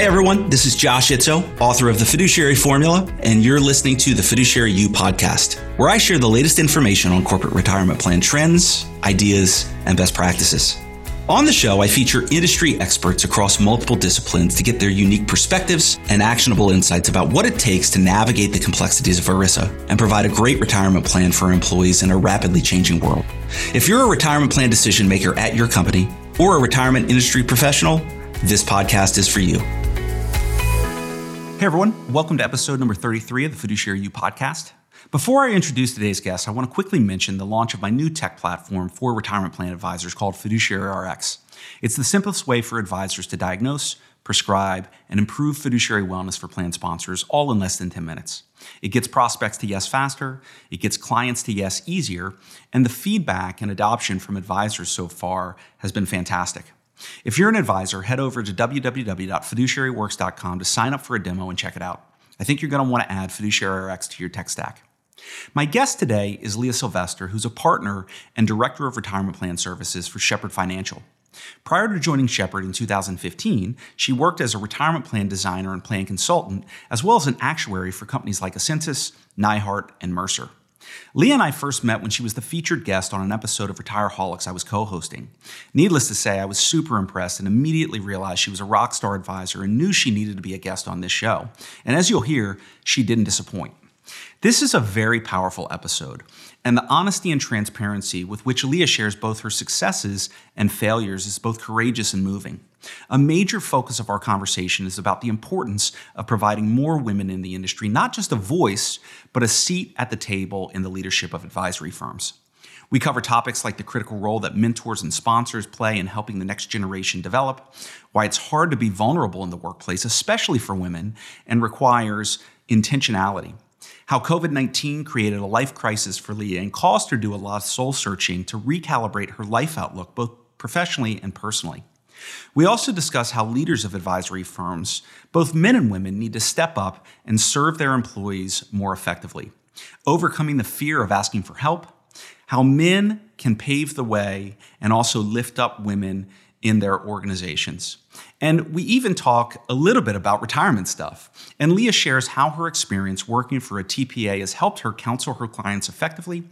Hey everyone, this is Josh Itzoe, author of The Fiduciary Formula, and you're listening to the Fiduciary You podcast, where I share the latest information on corporate retirement plan trends, ideas, and best practices. On the show, I feature industry experts across multiple disciplines to get their unique perspectives and actionable insights about what it takes to navigate the complexities of ERISA and provide a great retirement plan for employees in a rapidly changing world. If you're a retirement plan decision maker at your company or a retirement industry professional, this podcast is for you. Hey everyone, welcome to episode number 33 of the Fiduciary You podcast. Before I introduce today's guest, I want to quickly mention the launch of my new tech platform for retirement plan advisors called Fiduciary RX. It's the simplest way for advisors to diagnose, prescribe, and improve fiduciary wellness for plan sponsors all in less than 10 minutes. It gets prospects to yes faster, it gets clients to yes easier, and the feedback and adoption from advisors so far has been fantastic. If you're an advisor, head over to www.fiduciaryworks.com to sign up for a demo and check it out. I think you're going to want to add Fiduciary RX to your tech stack. My guest today is Leah Sylvester, who's a partner and director of retirement plan services for Shepherd Financial. Prior to joining Shepherd in 2015, she worked as a retirement plan designer and plan consultant, as well as an actuary for companies like Ascensus, Nyhart, and Mercer. Leah and I first met when she was the featured guest on an episode of Retireaholics I was co hosting. Needless to say, I was super impressed and immediately realized she was a rock star advisor and knew she needed to be a guest on this show. And as you'll hear, she didn't disappoint. This is a very powerful episode, and the honesty and transparency with which Leah shares both her successes and failures is both courageous and moving. A major focus of our conversation is about the importance of providing more women in the industry not just a voice, but a seat at the table in the leadership of advisory firms. We cover topics like the critical role that mentors and sponsors play in helping the next generation develop, why it's hard to be vulnerable in the workplace, especially for women, and requires intentionality how COVID 19 created a life crisis for Leah and caused her to do a lot of soul searching to recalibrate her life outlook, both professionally and personally. We also discuss how leaders of advisory firms, both men and women, need to step up and serve their employees more effectively, overcoming the fear of asking for help, how men can pave the way and also lift up women in their organizations. And we even talk a little bit about retirement stuff. And Leah shares how her experience working for a TPA has helped her counsel her clients effectively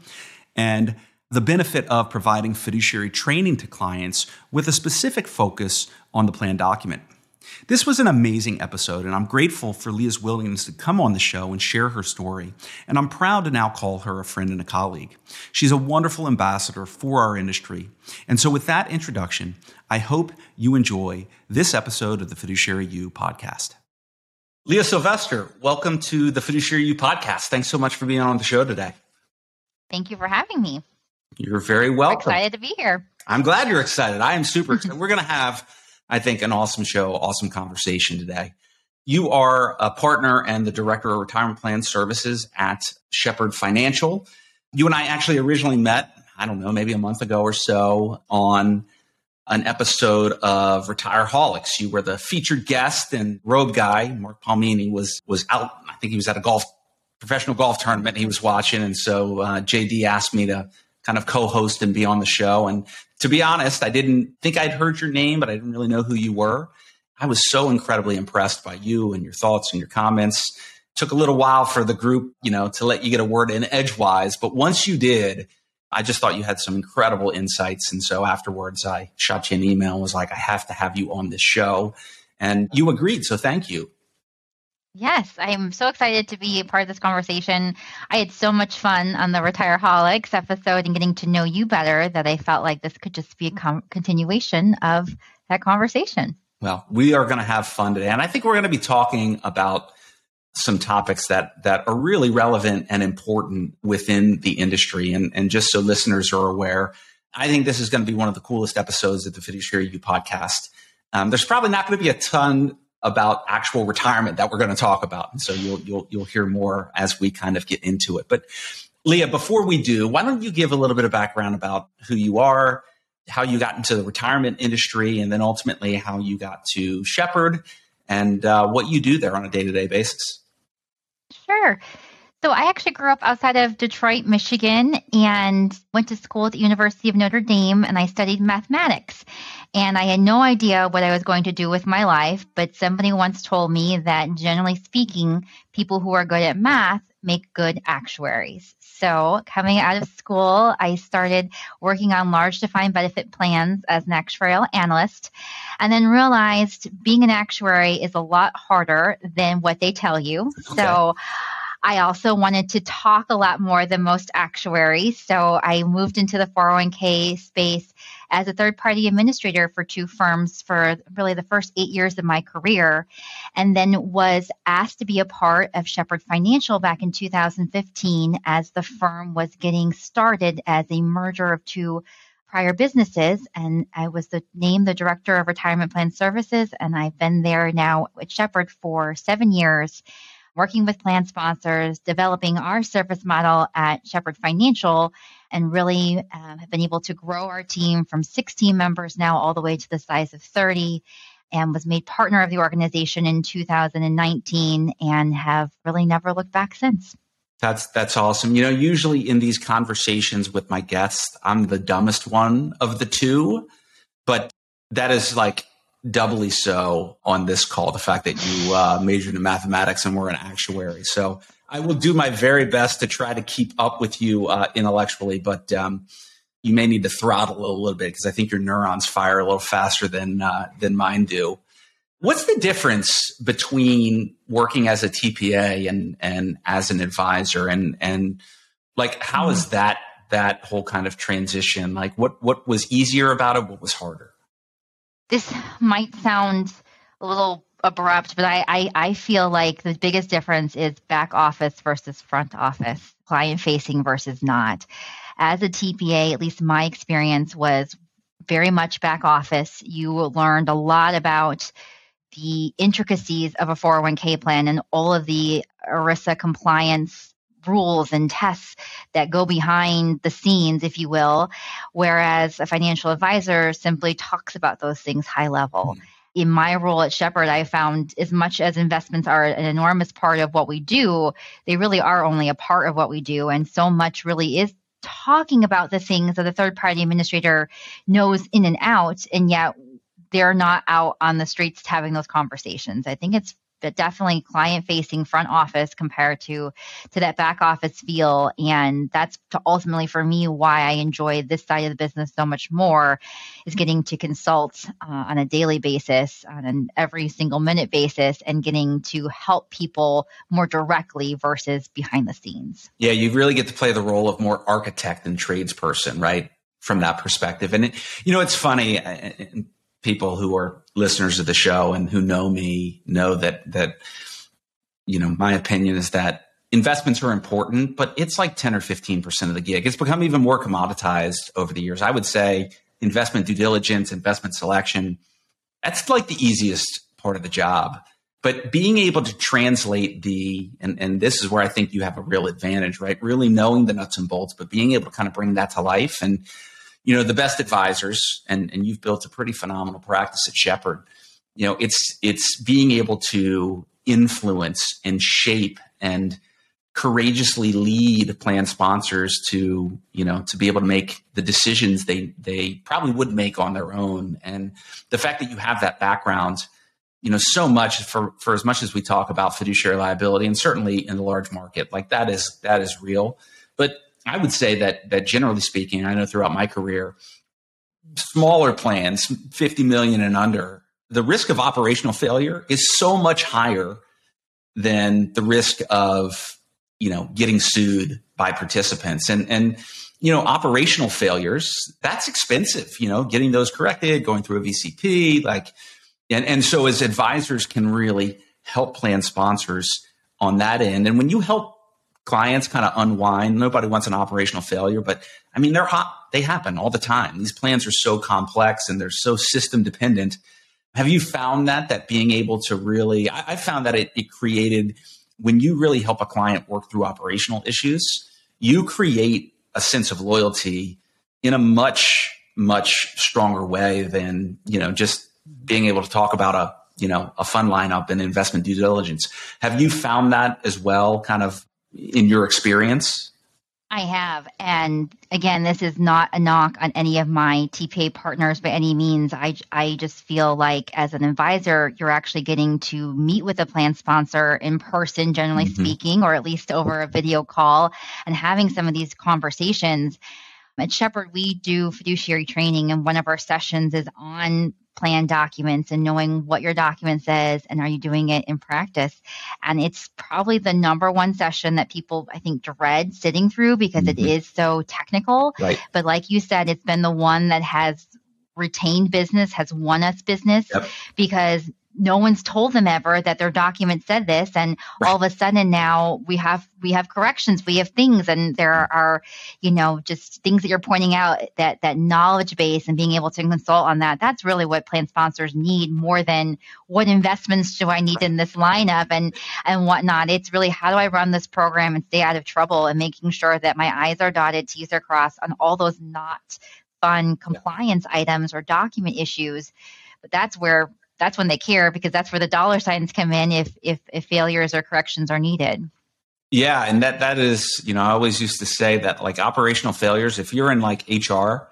and the benefit of providing fiduciary training to clients with a specific focus on the plan document. This was an amazing episode, and I'm grateful for Leah's willingness to come on the show and share her story. And I'm proud to now call her a friend and a colleague. She's a wonderful ambassador for our industry. And so, with that introduction, I hope you enjoy this episode of the Fiduciary You podcast. Leah Sylvester, welcome to the Fiduciary You podcast. Thanks so much for being on the show today. Thank you for having me. You're very welcome. Excited to be here. I'm glad you're excited. I am super excited. We're going to have I think, an awesome show, awesome conversation today. You are a partner and the director of retirement plan services at Shepherd Financial. You and I actually originally met, I don't know, maybe a month ago or so on an episode of Retireaholics. You were the featured guest and robe guy. Mark Palmini was was out. I think he was at a golf professional golf tournament he was watching, and so uh, JD asked me to kind of co-host and be on the show. And to be honest, I didn't think I'd heard your name, but I didn't really know who you were. I was so incredibly impressed by you and your thoughts and your comments. took a little while for the group, you know, to let you get a word in edgewise, but once you did, I just thought you had some incredible insights. And so afterwards, I shot you an email and was like, I have to have you on this show. And you agreed. So thank you. Yes, I'm so excited to be a part of this conversation. I had so much fun on the Retireaholics episode and getting to know you better that I felt like this could just be a com- continuation of that conversation. Well, we are going to have fun today. And I think we're going to be talking about some topics that, that are really relevant and important within the industry. And, and just so listeners are aware, I think this is going to be one of the coolest episodes of the Fiduciary You podcast. Um, there's probably not going to be a ton about actual retirement that we're going to talk about. And so you'll, you'll, you'll hear more as we kind of get into it. But Leah, before we do, why don't you give a little bit of background about who you are, how you got into the retirement industry, and then ultimately how you got to Shepherd and uh, what you do there on a day to day basis? Sure. So I actually grew up outside of Detroit, Michigan, and went to school at the University of Notre Dame, and I studied mathematics. And I had no idea what I was going to do with my life, but somebody once told me that generally speaking, people who are good at math make good actuaries. So, coming out of school, I started working on large defined benefit plans as an actuarial analyst, and then realized being an actuary is a lot harder than what they tell you. Okay. So, I also wanted to talk a lot more than most actuaries. So I moved into the 401k space as a third party administrator for two firms for really the first eight years of my career, and then was asked to be a part of Shepherd Financial back in 2015 as the firm was getting started as a merger of two prior businesses and I was the named the director of retirement plan services and I've been there now at Shepherd for 7 years working with plan sponsors, developing our service model at Shepherd Financial, and really um, have been able to grow our team from 16 members now all the way to the size of 30 and was made partner of the organization in 2019 and have really never looked back since. That's that's awesome. You know, usually in these conversations with my guests, I'm the dumbest one of the two, but that is like doubly so on this call. The fact that you uh, majored in mathematics and were an actuary. So I will do my very best to try to keep up with you uh, intellectually, but um, you may need to throttle a little bit because I think your neurons fire a little faster than uh, than mine do. What's the difference between working as a TPA and and as an advisor and and like how is mm-hmm. that that whole kind of transition like what what was easier about it what was harder this might sound a little abrupt, but I, I, I feel like the biggest difference is back office versus front office, client facing versus not. As a TPA, at least my experience was very much back office. You learned a lot about the intricacies of a 401k plan and all of the ERISA compliance rules and tests that go behind the scenes, if you will, whereas a financial advisor simply talks about those things high level. Mm-hmm. In my role at Shepherd, I found as much as investments are an enormous part of what we do, they really are only a part of what we do. And so much really is talking about the things that the third party administrator knows in and out. And yet they're not out on the streets having those conversations. I think it's but definitely client facing front office compared to to that back office feel. And that's ultimately for me why i enjoy this side of the business so much more is getting to consult uh, on a daily basis on an every single minute basis and getting to help people more directly versus behind the scenes. Yeah you really get to play the role of more architect and tradesperson right from that perspective. And it, you know it's funny people who are listeners of the show and who know me know that that you know my opinion is that investments are important, but it's like 10 or 15% of the gig. It's become even more commoditized over the years. I would say investment due diligence, investment selection, that's like the easiest part of the job. But being able to translate the, and, and this is where I think you have a real advantage, right? Really knowing the nuts and bolts, but being able to kind of bring that to life and you know the best advisors and and you've built a pretty phenomenal practice at shepherd. You know it's it's being able to influence and shape and courageously lead plan sponsors to you know to be able to make the decisions they they probably would make on their own. And the fact that you have that background you know so much for for as much as we talk about fiduciary liability and certainly in the large market like that is that is real. But I would say that that generally speaking, I know throughout my career, smaller plans, 50 million and under, the risk of operational failure is so much higher than the risk of, you know, getting sued by participants. And and you know, operational failures, that's expensive, you know, getting those corrected, going through a VCP, like and, and so as advisors can really help plan sponsors on that end. And when you help clients kind of unwind. Nobody wants an operational failure, but I mean, they're hot. They happen all the time. These plans are so complex and they're so system dependent. Have you found that, that being able to really, I, I found that it, it created, when you really help a client work through operational issues, you create a sense of loyalty in a much, much stronger way than, you know, just being able to talk about a, you know, a fund lineup and investment due diligence. Have you found that as well, kind of in your experience? I have. And again, this is not a knock on any of my TPA partners by any means. I, I just feel like as an advisor, you're actually getting to meet with a plan sponsor in person, generally mm-hmm. speaking, or at least over a video call and having some of these conversations. At Shepherd, we do fiduciary training, and one of our sessions is on plan documents and knowing what your document says and are you doing it in practice. And it's probably the number one session that people, I think, dread sitting through because mm-hmm. it is so technical. Right. But like you said, it's been the one that has retained business, has won us business yep. because no one's told them ever that their document said this and right. all of a sudden now we have we have corrections we have things and there mm-hmm. are you know just things that you're pointing out that that knowledge base and being able to consult on that that's really what plan sponsors need more than what investments do i need in this lineup and and whatnot it's really how do i run this program and stay out of trouble and making sure that my i's are dotted t's are crossed on all those not fun compliance yeah. items or document issues but that's where that's when they care because that's where the dollar signs come in if if, if failures or corrections are needed. Yeah, and that that is, you know, I always used to say that like operational failures, if you're in like HR,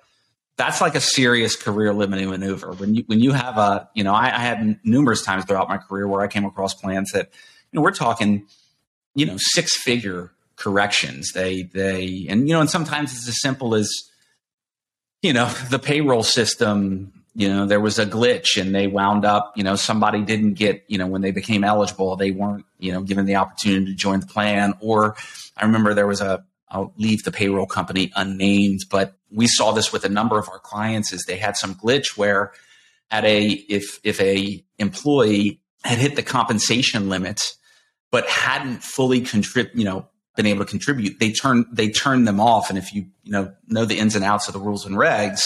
that's like a serious career limiting maneuver. When you when you have a, you know, I, I had numerous times throughout my career where I came across plans that, you know, we're talking, you know, six figure corrections. They they and you know, and sometimes it's as simple as, you know, the payroll system you know there was a glitch and they wound up you know somebody didn't get you know when they became eligible they weren't you know given the opportunity to join the plan. Or i remember there was a i'll leave the payroll company unnamed but we saw this with a number of our clients is they had some glitch where at a if if a employee had hit the compensation limit but hadn't fully contribute you know been able to contribute they turn they turned them off. And if you you know know the ins and outs of the rules and regs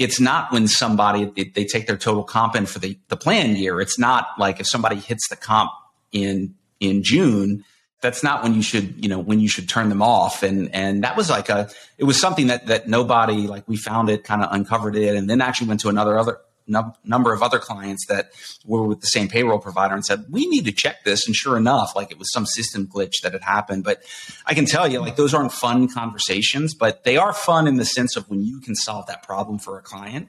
it's not when somebody they, they take their total comp in for the, the plan year. It's not like if somebody hits the comp in in June, that's not when you should you know when you should turn them off. And and that was like a it was something that that nobody like we found it kind of uncovered it, and then actually went to another other number of other clients that were with the same payroll provider and said, we need to check this. And sure enough, like it was some system glitch that had happened. But I can tell you, like those aren't fun conversations, but they are fun in the sense of when you can solve that problem for a client,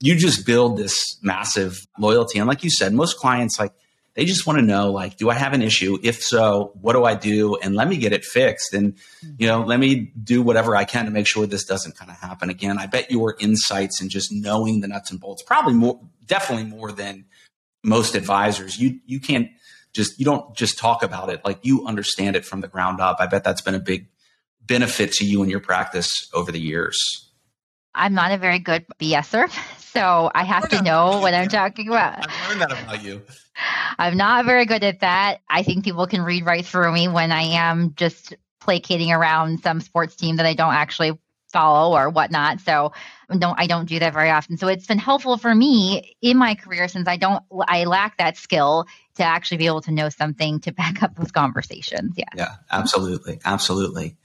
you just build this massive loyalty. And like you said, most clients, like, they just want to know, like, do I have an issue? If so, what do I do? And let me get it fixed. And, mm-hmm. you know, let me do whatever I can to make sure this doesn't kind of happen again. I bet your insights and just knowing the nuts and bolts, probably more, definitely more than most advisors. You, you can't just, you don't just talk about it. Like you understand it from the ground up. I bet that's been a big benefit to you and your practice over the years. I'm not a very good BSer, so I have to know what I'm talking about. I've learned that about you. I'm not very good at that. I think people can read right through me when I am just placating around some sports team that I don't actually follow or whatnot. So don't I don't do that very often. So it's been helpful for me in my career since I don't I lack that skill to actually be able to know something to back up those conversations. Yeah. Yeah, absolutely. Absolutely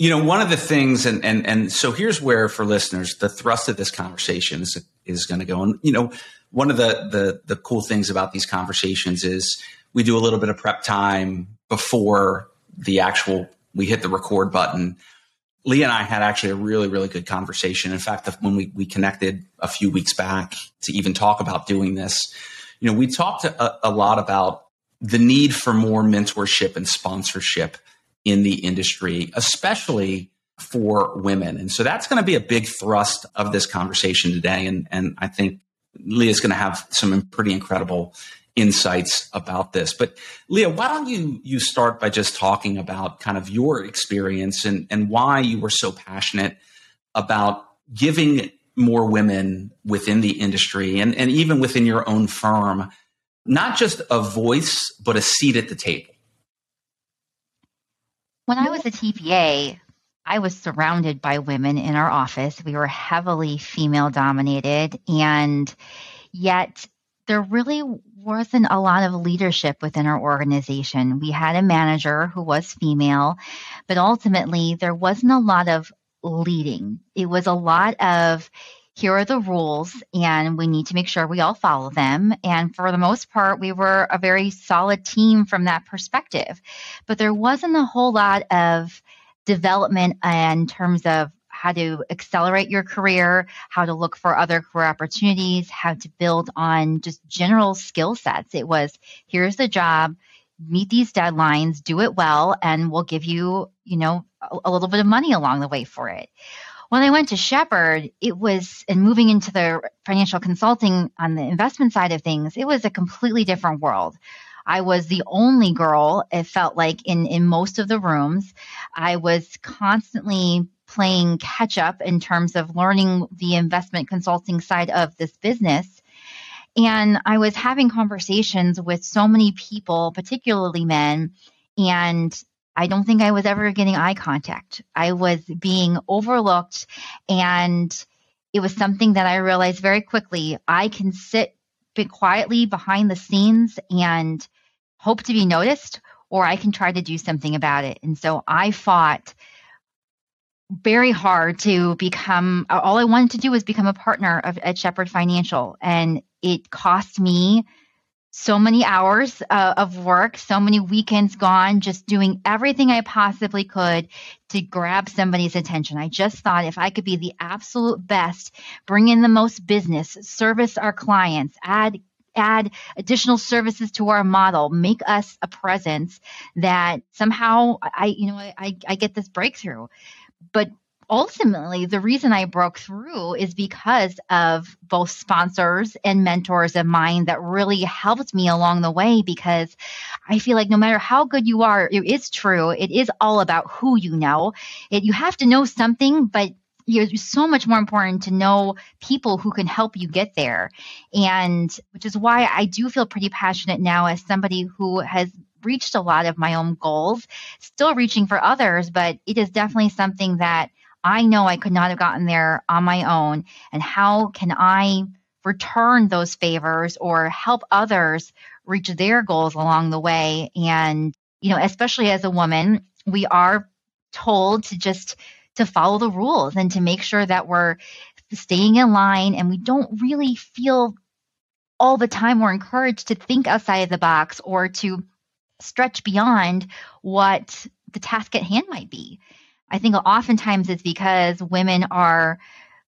you know one of the things and and and so here's where for listeners the thrust of this conversation is, is going to go and you know one of the the the cool things about these conversations is we do a little bit of prep time before the actual we hit the record button Lee and I had actually a really, really good conversation. In fact, when we, we connected a few weeks back to even talk about doing this, you know, we talked a, a lot about the need for more mentorship and sponsorship in the industry, especially for women. And so that's going to be a big thrust of this conversation today. And, and I think Leah's going to have some pretty incredible insights about this. But Leah, why don't you you start by just talking about kind of your experience and, and why you were so passionate about giving more women within the industry and, and even within your own firm, not just a voice, but a seat at the table. When I was a TPA, I was surrounded by women in our office. We were heavily female dominated, and yet there really wasn't a lot of leadership within our organization. We had a manager who was female, but ultimately there wasn't a lot of leading. It was a lot of here are the rules and we need to make sure we all follow them. And for the most part, we were a very solid team from that perspective. But there wasn't a whole lot of development in terms of how to accelerate your career, how to look for other career opportunities, how to build on just general skill sets. It was here's the job, meet these deadlines, do it well, and we'll give you, you know, a, a little bit of money along the way for it. When I went to Shepherd, it was, and moving into the financial consulting on the investment side of things, it was a completely different world. I was the only girl, it felt like, in, in most of the rooms. I was constantly playing catch up in terms of learning the investment consulting side of this business. And I was having conversations with so many people, particularly men, and I don't think I was ever getting eye contact. I was being overlooked, and it was something that I realized very quickly. I can sit quietly behind the scenes and hope to be noticed, or I can try to do something about it. And so I fought very hard to become all I wanted to do was become a partner of at Shepherd Financial and it cost me so many hours uh, of work, so many weekends gone just doing everything I possibly could to grab somebody's attention. I just thought if I could be the absolute best, bring in the most business, service our clients, add add additional services to our model, make us a presence that somehow I you know I I get this breakthrough but ultimately the reason I broke through is because of both sponsors and mentors of mine that really helped me along the way because I feel like no matter how good you are, it is true. It is all about who you know. It, you have to know something, but it's so much more important to know people who can help you get there. And which is why I do feel pretty passionate now as somebody who has reached a lot of my own goals, still reaching for others, but it is definitely something that I know I could not have gotten there on my own. And how can I return those favors or help others reach their goals along the way? And, you know, especially as a woman, we are told to just to follow the rules and to make sure that we're staying in line and we don't really feel all the time we're encouraged to think outside of the box or to stretch beyond what the task at hand might be. I think oftentimes it's because women are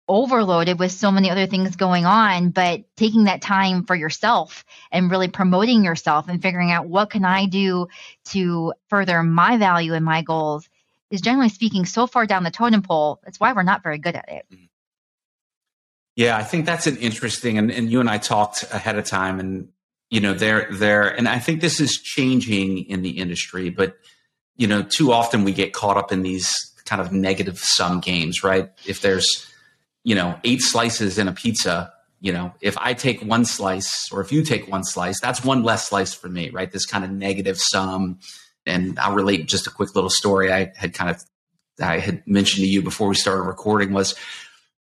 overloaded with so many other things going on, but taking that time for yourself and really promoting yourself and figuring out what can I do to further my value and my goals is generally speaking so far down the totem pole. That's why we're not very good at it. Mm-hmm. Yeah, I think that's an interesting, and, and you and I talked ahead of time, and you know they're there and i think this is changing in the industry but you know too often we get caught up in these kind of negative sum games right if there's you know eight slices in a pizza you know if i take one slice or if you take one slice that's one less slice for me right this kind of negative sum and i'll relate just a quick little story i had kind of i had mentioned to you before we started recording was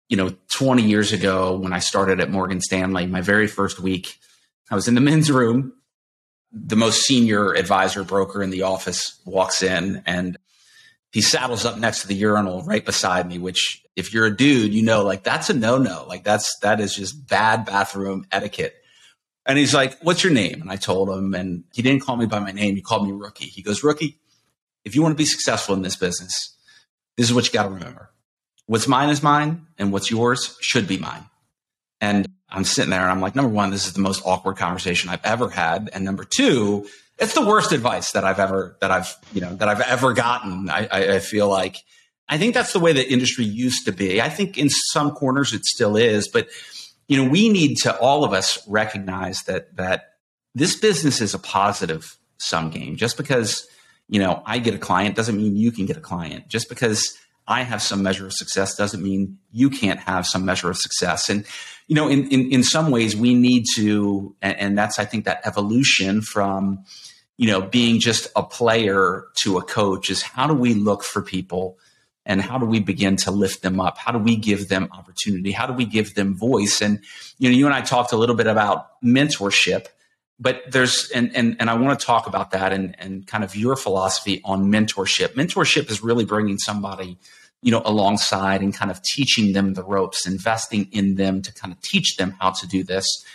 you know 20 years ago when i started at morgan stanley my very first week I was in the men's room. The most senior advisor broker in the office walks in and he saddles up next to the urinal right beside me, which if you're a dude, you know, like that's a no no. Like that's, that is just bad bathroom etiquette. And he's like, What's your name? And I told him, and he didn't call me by my name. He called me Rookie. He goes, Rookie, if you want to be successful in this business, this is what you got to remember. What's mine is mine, and what's yours should be mine. And I'm sitting there and I'm like, number one, this is the most awkward conversation I've ever had. And number two, it's the worst advice that I've ever, that I've, you know, that I've ever gotten. I, I, feel like, I think that's the way the industry used to be. I think in some corners it still is, but you know, we need to all of us recognize that, that this business is a positive sum game. Just because, you know, I get a client doesn't mean you can get a client. Just because I have some measure of success doesn't mean you can't have some measure of success. And, you know, in, in, in some ways we need to, and, that's, I think that evolution from, you know, being just a player to a coach is how do we look for people and how do we begin to lift them up? How do we give them opportunity? How do we give them voice? And, you know, you and I talked a little bit about mentorship, but there's, and, and, and I want to talk about that and, and kind of your philosophy on mentorship. Mentorship is really bringing somebody you know, alongside and kind of teaching them the ropes, investing in them to kind of teach them how to do this.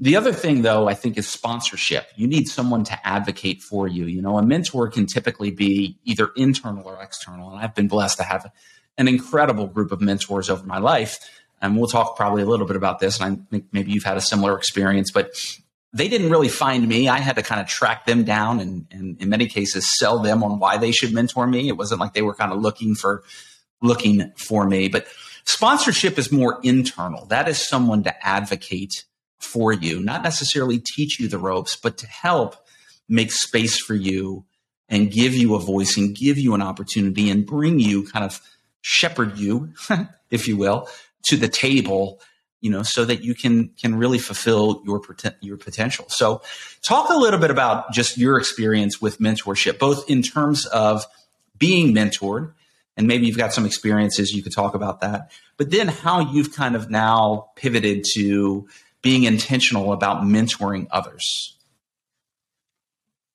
The other thing, though, I think is sponsorship. You need someone to advocate for you. You know, a mentor can typically be either internal or external. And I've been blessed to have an incredible group of mentors over my life. And we'll talk probably a little bit about this. And I think maybe you've had a similar experience, but they didn't really find me. I had to kind of track them down and, and in many cases sell them on why they should mentor me. It wasn't like they were kind of looking for looking for me. But sponsorship is more internal. That is someone to advocate for you, not necessarily teach you the ropes, but to help make space for you and give you a voice and give you an opportunity and bring you kind of shepherd you, if you will, to the table, you know, so that you can can really fulfill your your potential. So, talk a little bit about just your experience with mentorship, both in terms of being mentored, and maybe you've got some experiences you could talk about that, but then how you've kind of now pivoted to being intentional about mentoring others?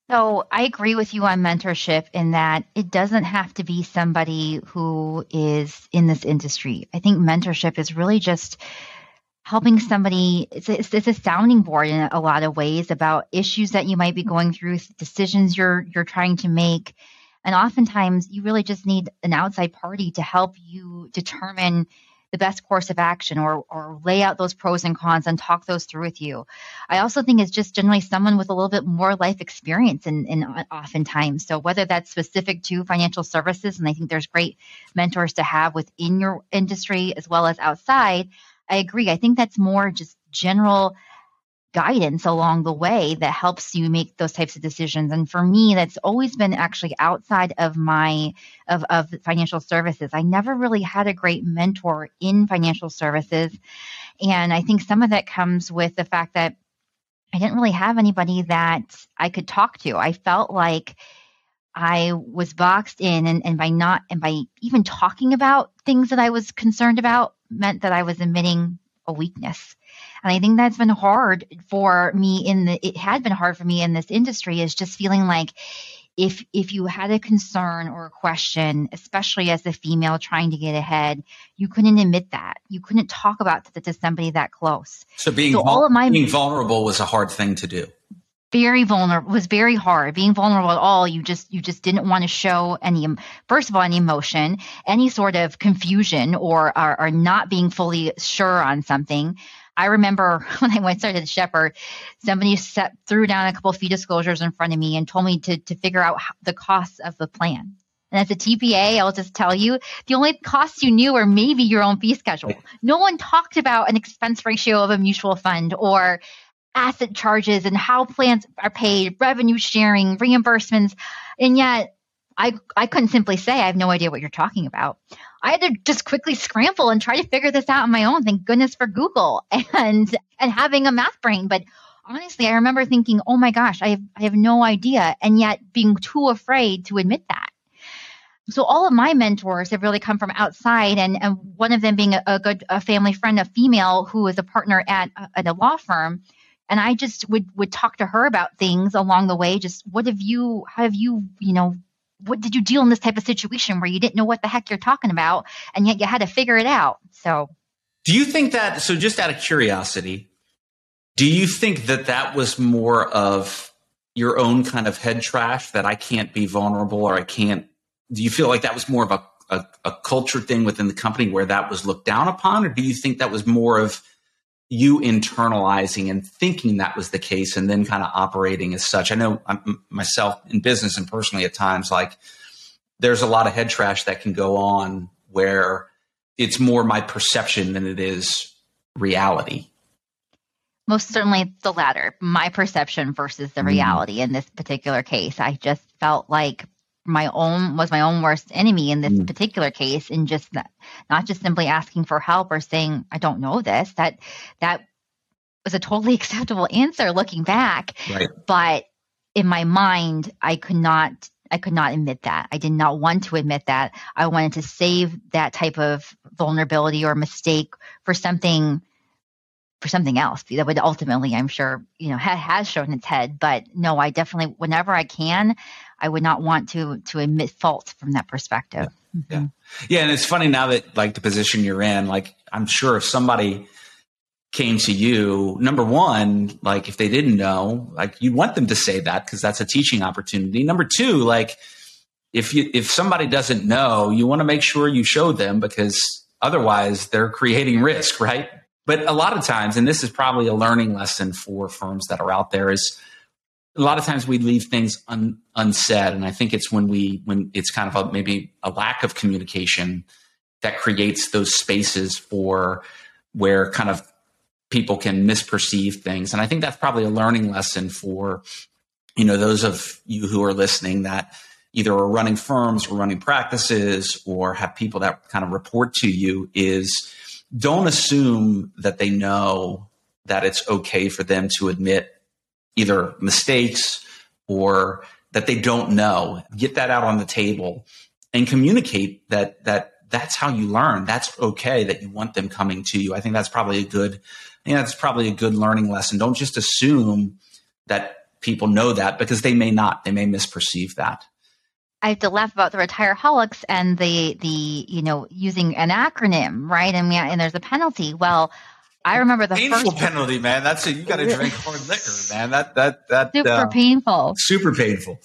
So I agree with you on mentorship in that it doesn't have to be somebody who is in this industry. I think mentorship is really just helping somebody it's a, it's a sounding board in a lot of ways about issues that you might be going through decisions you're you're trying to make and oftentimes you really just need an outside party to help you determine the best course of action or or lay out those pros and cons and talk those through with you. I also think it's just generally someone with a little bit more life experience in, in uh, oftentimes. So whether that's specific to financial services, and I think there's great mentors to have within your industry as well as outside. I agree. I think that's more just general guidance along the way that helps you make those types of decisions. And for me that's always been actually outside of my of, of financial services. I never really had a great mentor in financial services. And i think some of that comes with the fact that i didn't really have anybody that i could talk to. I felt like I was boxed in and, and by not and by even talking about things that I was concerned about meant that I was admitting a weakness. And I think that's been hard for me in the it had been hard for me in this industry is just feeling like if if you had a concern or a question, especially as a female trying to get ahead, you couldn't admit that. You couldn't talk about that to somebody that close. So being so all of my, being vulnerable was a hard thing to do very vulnerable was very hard being vulnerable at all you just you just didn't want to show any first of all any emotion any sort of confusion or or, or not being fully sure on something I remember when I went started Shepherd, somebody set, threw down a couple fee disclosures in front of me and told me to, to figure out the costs of the plan. And as a TPA, I'll just tell you the only costs you knew were maybe your own fee schedule. No one talked about an expense ratio of a mutual fund or asset charges and how plans are paid, revenue sharing, reimbursements. And yet I, I couldn't simply say, I have no idea what you're talking about. I had to just quickly scramble and try to figure this out on my own. Thank goodness for Google and, and having a math brain. But honestly, I remember thinking, oh my gosh, I have, I have no idea. And yet being too afraid to admit that. So all of my mentors have really come from outside, and, and one of them being a, a good a family friend, a female who is a partner at, at a law firm and i just would would talk to her about things along the way just what have you have you you know what did you deal in this type of situation where you didn't know what the heck you're talking about and yet you had to figure it out? So. Do you think that so just out of curiosity do you think that that was more of your own kind of head trash that i can't be vulnerable or i can't do you feel like that was more of a, a, a culture thing within the company where that was looked down upon or do you think that was more of you internalizing and thinking that was the case and then kind of operating as such. I know I'm, myself in business and personally at times, like there's a lot of head trash that can go on where it's more my perception than it is reality. Most certainly the latter, my perception versus the mm-hmm. reality mm. in this particular case. I just felt like my own was my own worst enemy in this mm. particular case and just not, not just simply asking for help or saying i don't know this that that was a totally acceptable answer looking back right. but in my mind i could not i could not admit that i did not want to admit that i wanted to save that type of vulnerability or mistake for something for something else that would ultimately i'm sure you know ha- has shown its head but no i definitely whenever i can I would not want to to admit fault from that perspective. Yeah. Mm-hmm. yeah. And it's funny now that like the position you're in, like I'm sure if somebody came to you, number one, like if they didn't know, like you want them to say that because that's a teaching opportunity. Number two, like if you if somebody doesn't know, you want to make sure you show them because otherwise they're creating risk, right? But a lot of times, and this is probably a learning lesson for firms that are out there, is a lot of times we leave things un, unsaid, and I think it's when we when it's kind of a, maybe a lack of communication that creates those spaces for where kind of people can misperceive things. And I think that's probably a learning lesson for, you know, those of you who are listening that either are running firms or running practices or have people that kind of report to you is don't assume that they know that it's okay for them to admit either mistakes or that they don't know. Get that out on the table and communicate that that that's how you learn. That's okay that you want them coming to you. I think that's probably a good I think that's probably a good learning lesson. Don't just assume that people know that because they may not. They may misperceive that. I have to laugh about the retireaholics and the the you know using an acronym, right? And yeah, and there's a penalty. Well, I remember the painful first penalty, man. That's a, you got to drink hard liquor, man. That that that super uh, painful, super painful.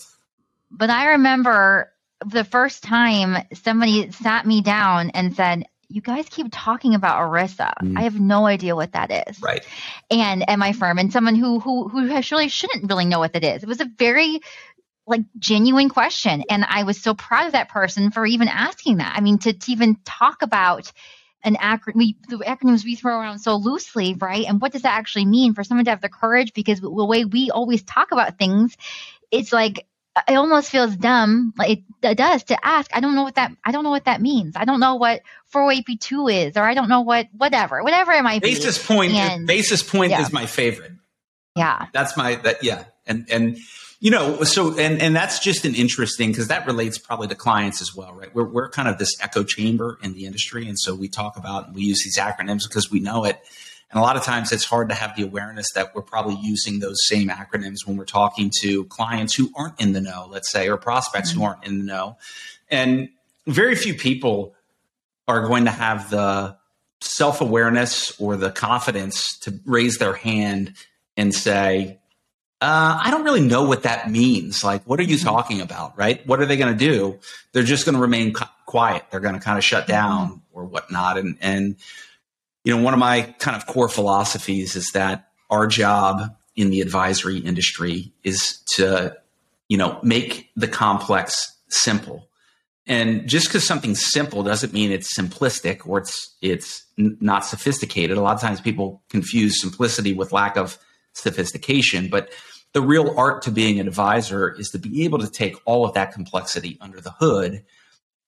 But I remember the first time somebody sat me down and said, you guys keep talking about ERISA. Mm. I have no idea what that is. Right. And and my firm and someone who who who actually shouldn't really know what it is. It was a very like genuine question. And I was so proud of that person for even asking that. I mean, to, to even talk about an acronym, we, the acronyms we throw around so loosely, right? And what does that actually mean for someone to have the courage? Because the way we always talk about things, it's like uh, it almost feels dumb like it does to ask i don't know what that i don't know what that means i don't know what 4ap2 is or i don't know what whatever whatever it might basis be basis point and, basis point yeah. is my favorite yeah that's my that yeah and and you know so and and that's just an interesting because that relates probably to clients as well right we're, we're kind of this echo chamber in the industry and so we talk about we use these acronyms because we know it and a lot of times it's hard to have the awareness that we're probably using those same acronyms when we're talking to clients who aren't in the know, let's say, or prospects mm-hmm. who aren't in the know. And very few people are going to have the self awareness or the confidence to raise their hand and say, uh, I don't really know what that means. Like, what are you mm-hmm. talking about? Right? What are they going to do? They're just going to remain quiet. They're going to kind of shut down mm-hmm. or whatnot. And, and, you know, one of my kind of core philosophies is that our job in the advisory industry is to, you know, make the complex simple. And just because something's simple doesn't mean it's simplistic or it's it's not sophisticated. A lot of times people confuse simplicity with lack of sophistication, but the real art to being an advisor is to be able to take all of that complexity under the hood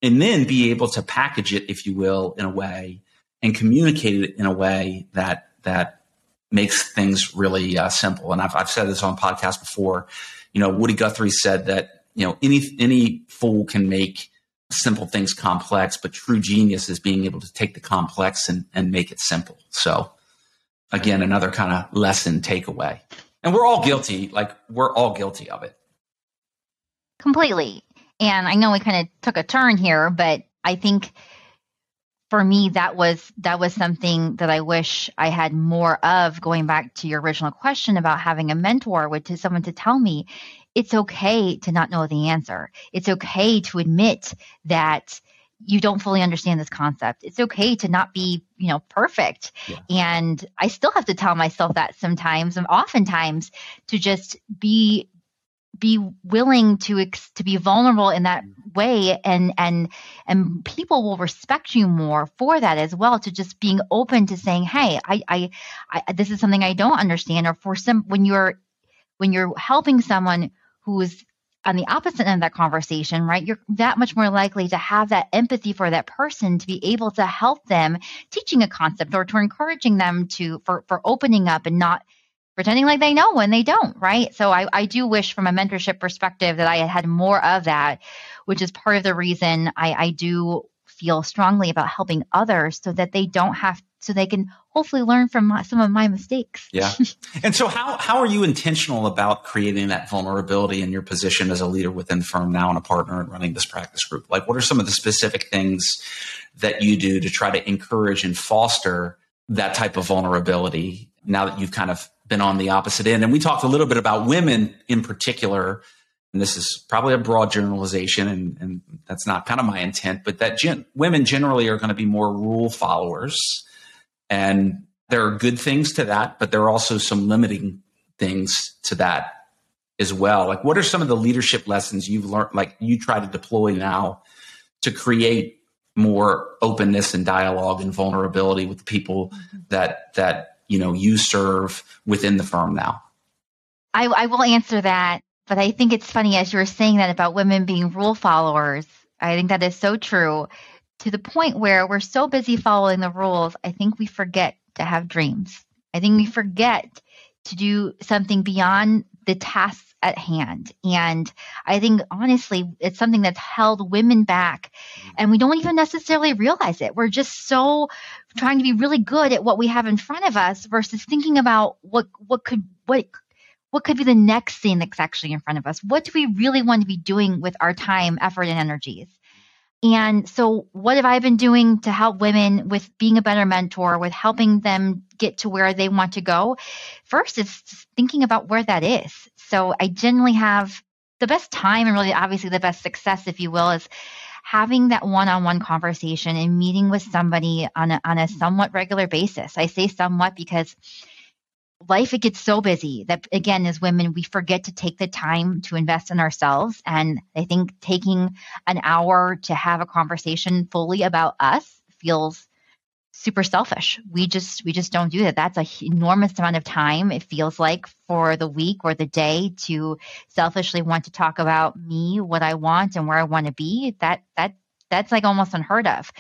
and then be able to package it, if you will, in a way and communicate it in a way that that makes things really uh, simple. And I've, I've said this on podcast before. You know, Woody Guthrie said that you know any any fool can make simple things complex, but true genius is being able to take the complex and, and make it simple. So again, another kind of lesson takeaway. And we're all guilty, like we're all guilty of it. Completely. And I know we kind of took a turn here, but I think for me that was that was something that i wish i had more of going back to your original question about having a mentor with to someone to tell me it's okay to not know the answer it's okay to admit that you don't fully understand this concept. It's okay to not be you know perfect. Yeah. and i still have to tell myself that sometimes and oftentimes to just be be willing to ex- to be vulnerable in that way. And and and people will respect you more for that as well to just being open to saying hey I, I i this is something i don't understand. Or for some when you're when you're helping someone who's on the opposite end of that conversation, right? You're that much more likely to have that empathy for that person to be able to help them teaching a concept or to encouraging them to for for opening up and not pretending like they know when they don't, right? So I, I do wish from a mentorship perspective that I had had more of that, which is part of the reason I, I do feel strongly about helping others so that they don't have so they can hopefully learn from my, some of my mistakes. Yeah. and so how how are you intentional about creating that vulnerability in your position as a leader within the firm now and a partner and running this practice group? Like what are some of the specific things that you do to try to encourage and foster that type of vulnerability now that you've kind of been on the opposite end. And we talked a little bit about women in particular. And this is probably a broad generalization, and, and that's not kind of my intent, but that gen- women generally are going to be more rule followers. And there are good things to that, but there are also some limiting things to that as well. Like, what are some of the leadership lessons you've learned, like you try to deploy now to create more openness and dialogue and vulnerability with the people that that you know you serve within the firm now? I, I will answer that, but I think it's funny as you were saying that about women being rule followers. I think that is so true to the point where we're so busy following the rules. I think we forget to have dreams. I think we forget to do something beyond the tasks at hand. And I think honestly, it's something that's held women back mm-hmm. and we don't even necessarily realize it. We're just so trying to be really good at what we have in front of us versus thinking about what, what could, what, what could be the next thing that's actually in front of us? What do we really want to be doing with our time, effort, and energies? And so, what have I been doing to help women with being a better mentor, with helping them get to where they want to go? First, it's thinking about where that is. So, I generally have the best time and really obviously the best success, if you will, is having that one-on-one conversation and meeting with somebody on a, on a somewhat regular basis. I say somewhat because life it gets so busy that again as women we forget to take the time to invest in ourselves. And i think taking an hour to have a conversation fully about us feels super selfish. We just we just don't do that. That's a enormous amount of time it feels like for the week or the day to selfishly want to talk about me what i want and where i want to be. That that that's like almost unheard of.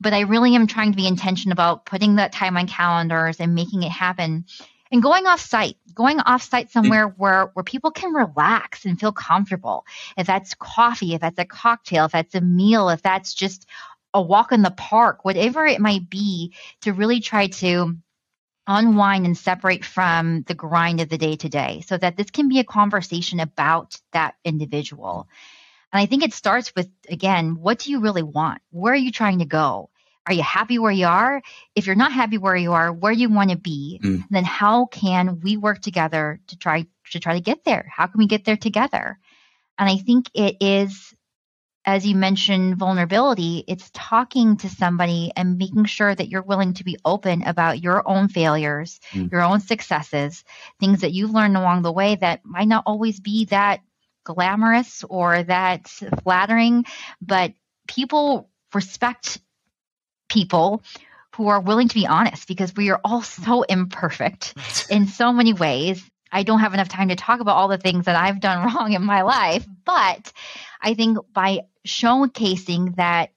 But i really am trying to be intentional about putting that time on calendars and making it happen and going off site going off site mm. somewhere where where people can relax and feel comfortable. If that's coffee if that's a cocktail if that's a meal if that's just a walk in the park whatever it might be to really try to unwind and separate from the grind of the day to day so that this can be a conversation about that individual. And i think it starts with again what do you really want? Where are you trying to go are you happy where you are? If you're not happy where you are, where you want to be, mm. then how can we work together to try to try to get there? How can we get there together? And I think it is as you mentioned vulnerability, it's talking to somebody and making sure that you're willing to be open about your own failures, mm. your own successes, things that you've learned along the way that might not always be that glamorous or that flattering, but people respect people who are willing to be honest because we are all so imperfect in so many ways. I don't have enough time to talk about all the things that I've done wrong in my life, but I think by showcasing that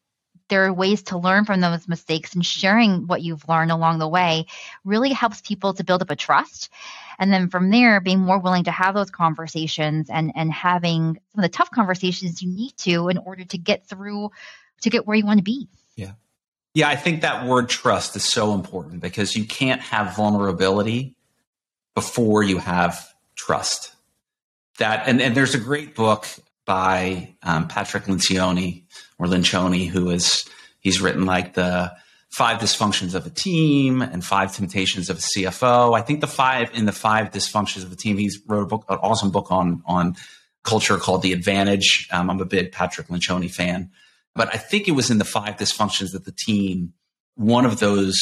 there are ways to learn from those mistakes and sharing what you've learned along the way really helps people to build up a trust. And then from there, being more willing to have those conversations and, and having some of the tough conversations you need to in order to get through to get where you want to be. Yeah. Yeah, I think that word trust is so important because you can't have vulnerability before you have trust. That and, and there's a great book by um, Patrick Lencioni or Lencioni, who is he's written like the five dysfunctions of a team and five temptations of a CFO. I think the five in the five dysfunctions of a team, he's wrote a book, an awesome book on on culture called The Advantage. Um, I'm a big Patrick Lencioni fan. But I think it was in the five dysfunctions of the team. One of those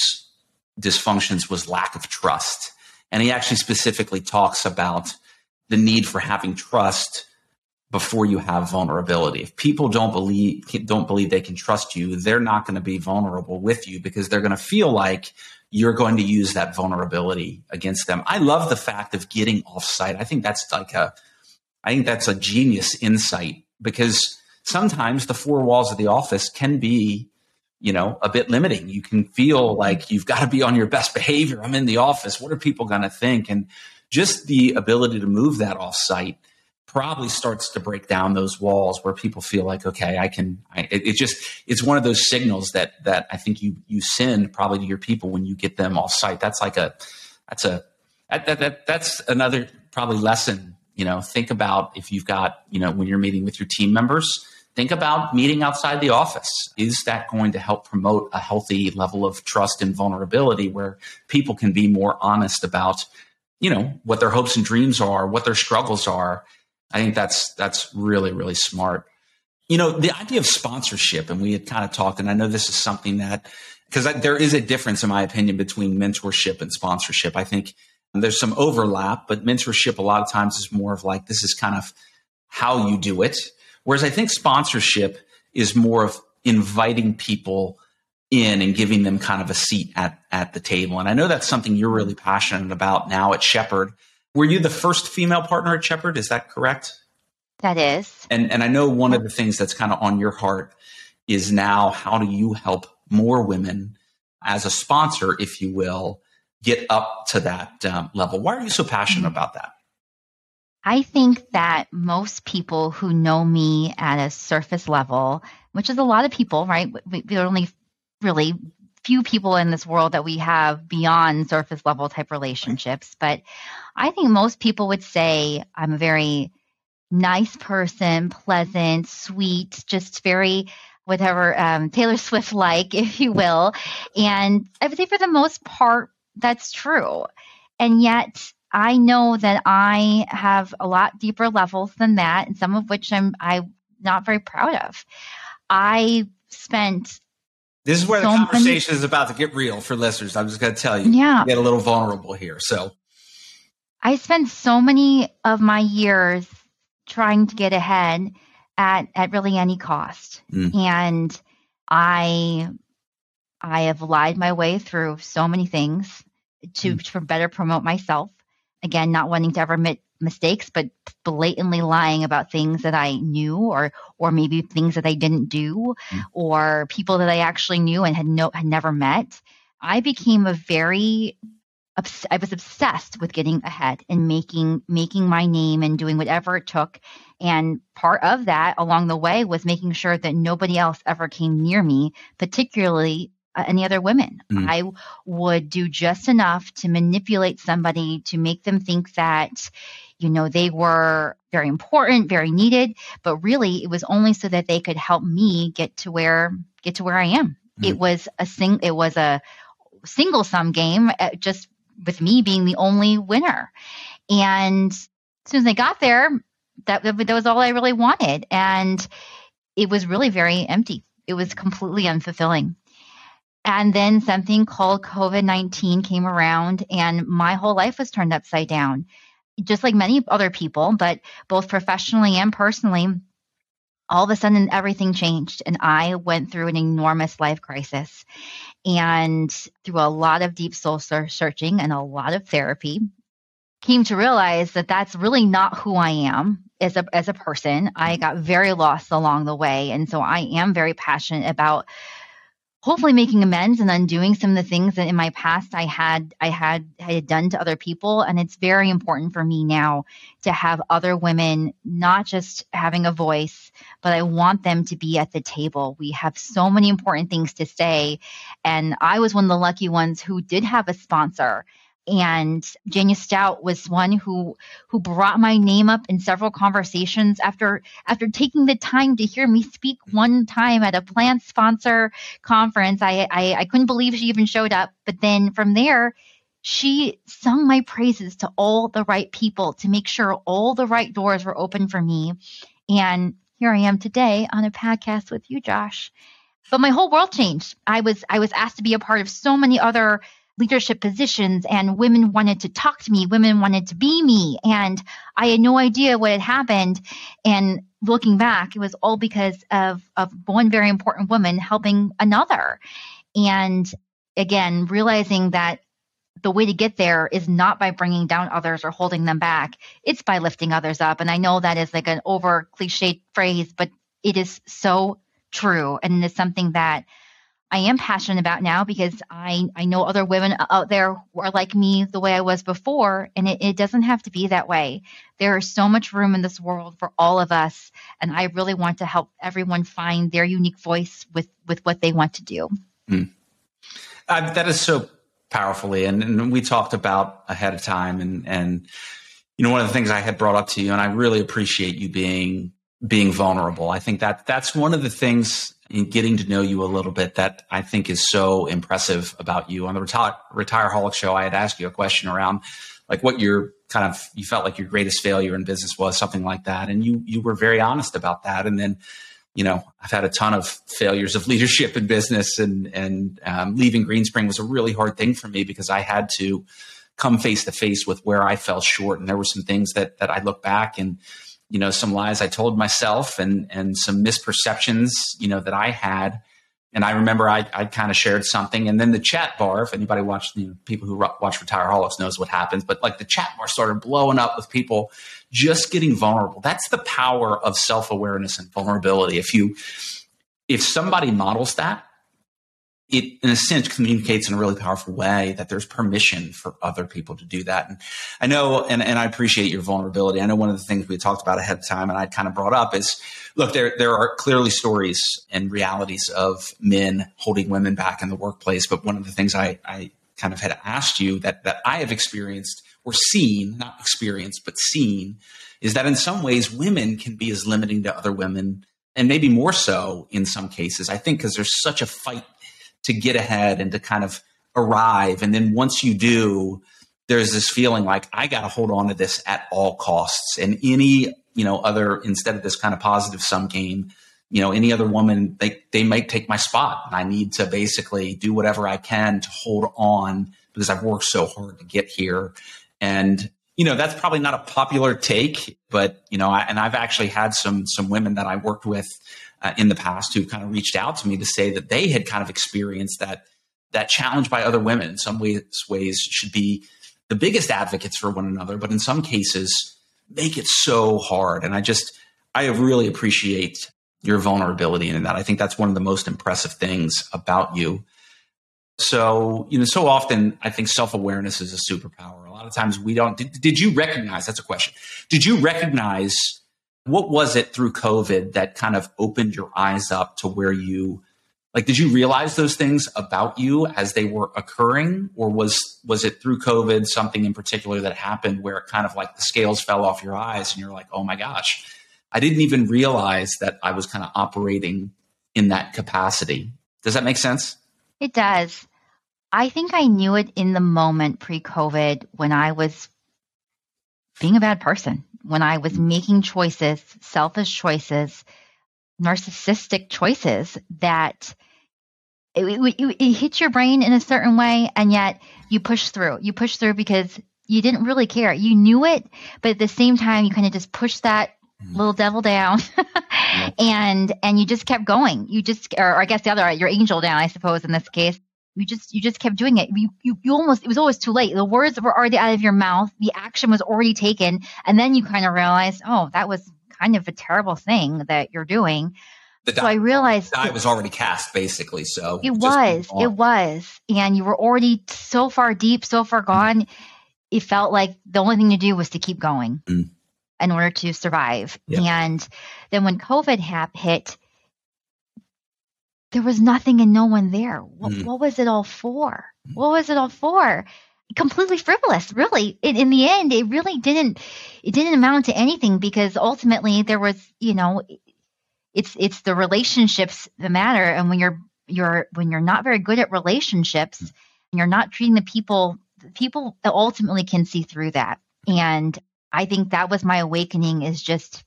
dysfunctions was lack of trust. And he actually specifically talks about the need for having trust before you have vulnerability. If people don't believe don't believe they can trust you, they're not going to be vulnerable with you because they're going to feel like you're going to use that vulnerability against them. I love the fact of getting offsite. I think that's like a I think that's a genius insight because sometimes the four walls of the office can be you know a bit limiting. You can feel like you've got to be on your best behavior. I'm in the office. What are people going to think? And just the ability to move that off site probably starts to break down those walls where people feel like okay i can I, it, it, just it's one of those signals that that i think you you send probably to your people when you get them off site that's like a that's a that, that, that that's another probably lesson you know. Think about if you've got you know when you're meeting with your team members think about meeting outside the office. Is that going to help promote a healthy level of trust and vulnerability where people can be more honest about, you know, what their hopes and dreams are, what their struggles are? I think that's that's really really smart. You know, the idea of sponsorship, and we had kind of talked, and I know this is something that because there is a difference, in my opinion, between mentorship and sponsorship. I think there's some overlap, but mentorship a lot of times is more of like this is kind of how you do it. Whereas I think sponsorship is more of inviting people in and giving them kind of a seat at, at the table. And I know that's something you're really passionate about now at Shepherd. Were you the first female partner at Shepherd? Is that correct? That is. And and I know one of the things that's kind of on your heart is now how do you help more women as a sponsor, if you will, get up to that um, level? Why are you so passionate mm-hmm. about that? I think that most people who know me at a surface level, which is a lot of people, right? We, we are only really few people in this world that we have beyond surface level type relationships. But I think most people would say I'm a very nice person, pleasant, sweet, just very whatever um, Taylor Swift like, if you will. And I would say for the most part, that's true. And yet, I know that I have a lot deeper levels than that, and some of which I'm I'm not very proud of. I spent. This is where so the conversation many, is about to get real for listeners. I'm just going to tell you. Yeah. Get a little vulnerable here. So. I spent so many of my years trying to get ahead at at really any cost, mm. and I I have lied my way through so many things to, mm. to better promote myself again, not wanting to ever admit mistakes, but blatantly lying about things that I knew or or maybe things that I didn't do mm. or people that I actually knew and had no had never met. I became a very I was obsessed with getting ahead and making making my name and doing whatever it took. And part of that along the way was making sure that nobody else ever came near me, particularly uh, any other women. Mm. I would do just enough to manipulate somebody to make them think that, you know, they were very important, very needed, but really it was only so that they could help me get to where get to where I am. Mm. It was a sing it was a single sum game uh, just with me being the only winner. And as soon as I got there, that that was all I really wanted and it was really very empty. It was completely unfulfilling. And then something called COVID 19 came around, and my whole life was turned upside down, just like many other people, but both professionally and personally. All of a sudden, everything changed, and I went through an enormous life crisis. And through a lot of deep soul searching and a lot of therapy, came to realize that that's really not who I am as a as a person. I got very lost along the way, and so I am very passionate about hopefully making amends and undoing some of the things that in my past I had I had had done to other people. And it's very important for me now to have other women not just having a voice but I want them to be at the table. We have so many important things to say. And I was one of the lucky ones who did have a sponsor and Jania Stout was one who who brought my name up in several conversations after after taking the time to hear me speak one time at a plan sponsor conference. I, I, I couldn't believe she even showed up. But then from there, she sung my praises to all the right people to make sure all the right doors were open for me. And here I am today on a podcast with you, Josh. But my whole world changed. I was I was asked to be a part of so many other leadership positions and women wanted to talk to me women wanted to be me and i had no idea what had happened. And looking back it was all because of of one very important woman helping another. And again realizing that the way to get there is not by bringing down others or holding them back. It's by lifting others up. And i know that is like an over cliched phrase but it is so true. And it's something that I am passionate about now because I, I know other women out there are like me the way I was before, and it, it doesn't have to be that way. There is so much room in this world for all of us, and I really want to help everyone find their unique voice with, with what they want to do. Mm. Uh, that is so powerfully, and, and we talked about ahead of time, and and you know one of the things I had brought up to you, and I really appreciate you being being vulnerable. I think that that's one of the things in getting to know you a little bit that I think is so impressive about you. On the Retire, Retireaholic show, I had asked you a question around like what your kind of you felt like your greatest failure in business was, something like that, and you you were very honest about that. And then, you know, I've had a ton of failures of leadership in business, and and um, leaving Greenspring was a really hard thing for me because I had to come face to face with where I fell short, and there were some things that that I look back and you know some lies I told myself and and some misperceptions you know that I had. And I remember I, I kind of shared something, and then the chat bar. If anybody watched, you know, people who watch Retireaholics knows what happens. But like the chat bar started blowing up with people just getting vulnerable. That's the power of self awareness and vulnerability. If you, if somebody models that, it in a sense communicates in a really powerful way that there's permission for other people to do that. And I know, and, and I appreciate your vulnerability. I know one of the things we talked about ahead of time and I kind of brought up is look, there, there are clearly stories and realities of men holding women back in the workplace. But one of the things I, I kind of had asked you that, that I have experienced or seen, not experienced, but seen is that in some ways women can be as limiting to other women and maybe more so in some cases. I think because there's such a fight to get ahead and to kind of arrive. And then once you do, there's this feeling like I got to hold on to this at all costs. And any, you know, other, instead of this kind of positive sum game, you know, any other woman, they, they might take my spot. And I need to basically do whatever I can to hold on because I've worked so hard to get here. And, you know, that's probably not a popular take, but, you know, I, and I've actually had some, some women that I worked with uh, in the past who kind of reached out to me to say that they had kind of experienced that that challenge by other women. In some ways ways should be the biggest advocates for one another but in some cases make it so hard. And i just i really appreciate your vulnerability in that. I think that's one of the most impressive things about you. So you know so often i think self-awareness is a superpower. A lot of times we don't did, did you recognize that's a question did you recognize what was it through COVID that kind of opened your eyes up to where you like did you realize those things about you as they were occurring? Or was was it through covid something in particular that happened where it kind of like the scales fell off your eyes and you're like oh my gosh i didn't even realize that i was kind of operating in that capacity. Does that make sense? It does. I think i knew it in the moment pre-covid when i was being a bad person when I was making choices, selfish choices, narcissistic choices that it, it, it hits your brain in a certain way, and yet you push through. You push through because you didn't really care. You knew it, but at the same time, you kind of just pushed that mm-hmm. little devil down and and you just kept going you just or, or i guess the other your angel down i suppose in this case you just you just kept doing it you, you you almost it was always too late the words were already out of your mouth the action was already taken and then you kind of realized oh that was kind of a terrible thing that you're doing the so I realized die was already cast basically. So it was, it was, and you were already so far deep, so far gone. Mm. It felt like the only thing to do was to keep going mm. in order to survive. Yep. And then when COVID hap- hit, there was nothing and no one there. What, mm. what was it all for? Mm. What was it all for? Completely frivolous, really. In, in the end, it really didn't. It didn't amount to anything because ultimately there was, you know, it's it's the relationships that matter. And when you're you're when you're not very good at relationships, mm. and you're not treating the people, people ultimately can see through that. And I think that was my awakening. Is just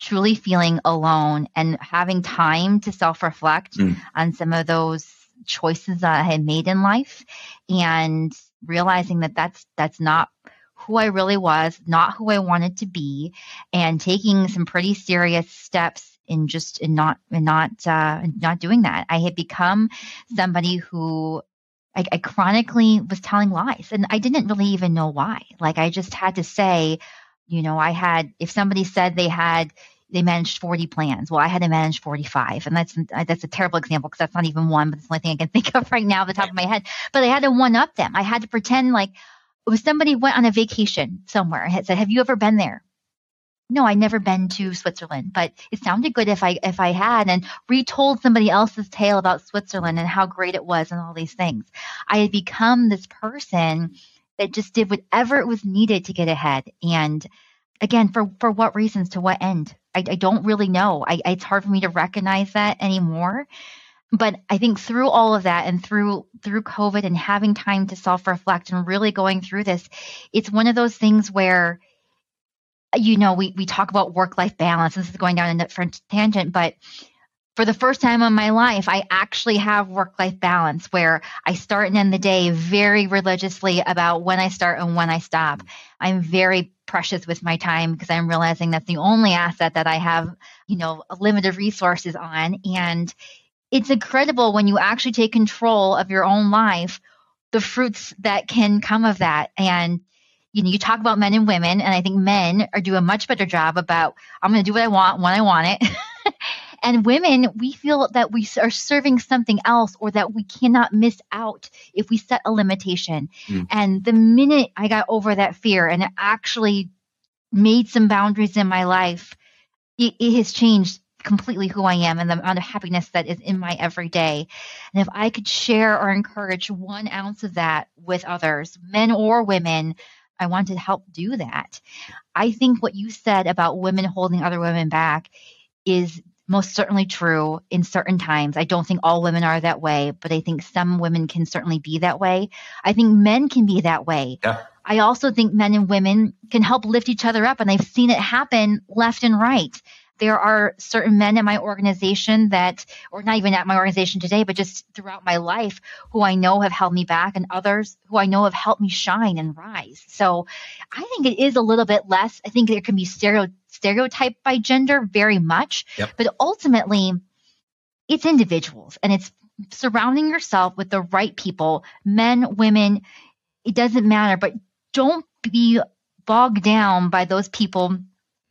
truly feeling alone and having time to self reflect mm. on some of those choices that I had made in life and realizing that that's that's not who I really was, not who I wanted to be, and taking some pretty serious steps in just in not in not uh, not doing that. I had become somebody who I, I chronically was telling lies, and I didn't really even know why. Like I just had to say, you know, I had, if somebody said they had, they managed 40 plans. Well, I had to manage 45. And that's that's a terrible example because that's not even one, but it's the only thing I can think of right now off the top of my head. But I had to one up them. I had to pretend like if somebody went on a vacation somewhere and had said, Have you ever been there? No, I never been to Switzerland, but it sounded good if I if I had and retold somebody else's tale about Switzerland and how great it was and all these things. I had become this person that just did whatever it was needed to get ahead. And again, for for what reasons? To what end? I, I don't really know. I, it's hard for me to recognize that anymore. But I think through all of that and through through COVID and having time to self reflect and really going through this, it's one of those things where you know, we, we talk about work life balance. This is going down a different tangent, but for the first time in my life, I actually have work life balance where I start and end the day very religiously about when I start and when I stop. I'm very precious with my time because I'm realizing that's the only asset that I have, you know, limited resources on. And it's incredible when you actually take control of your own life, the fruits that can come of that. And you know, you talk about men and women, and I think men are doing a much better job about I'm going to do what I want when I want it. and women, we feel that we are serving something else or that we cannot miss out if we set a limitation. Mm. And the minute I got over that fear and actually made some boundaries in my life, it, it has changed completely who I am and the amount of happiness that is in my everyday. And if I could share or encourage one ounce of that with others, men or women, I want to help do that. I think what you said about women holding other women back is most certainly true in certain times. I don't think all women are that way, but I think some women can certainly be that way. I think men can be that way. Yeah. I also think men and women can help lift each other up, and I've seen it happen left and right there are certain men in my organization that, or not even at my organization today, but just throughout my life, who I know have held me back, and others who I know have helped me shine and rise. So I think it is a little bit less. I think there can be stereo, stereotyped by gender very much, yep. but ultimately, it's individuals and it's surrounding yourself with the right people, men, women, it doesn't matter, but don't be bogged down by those people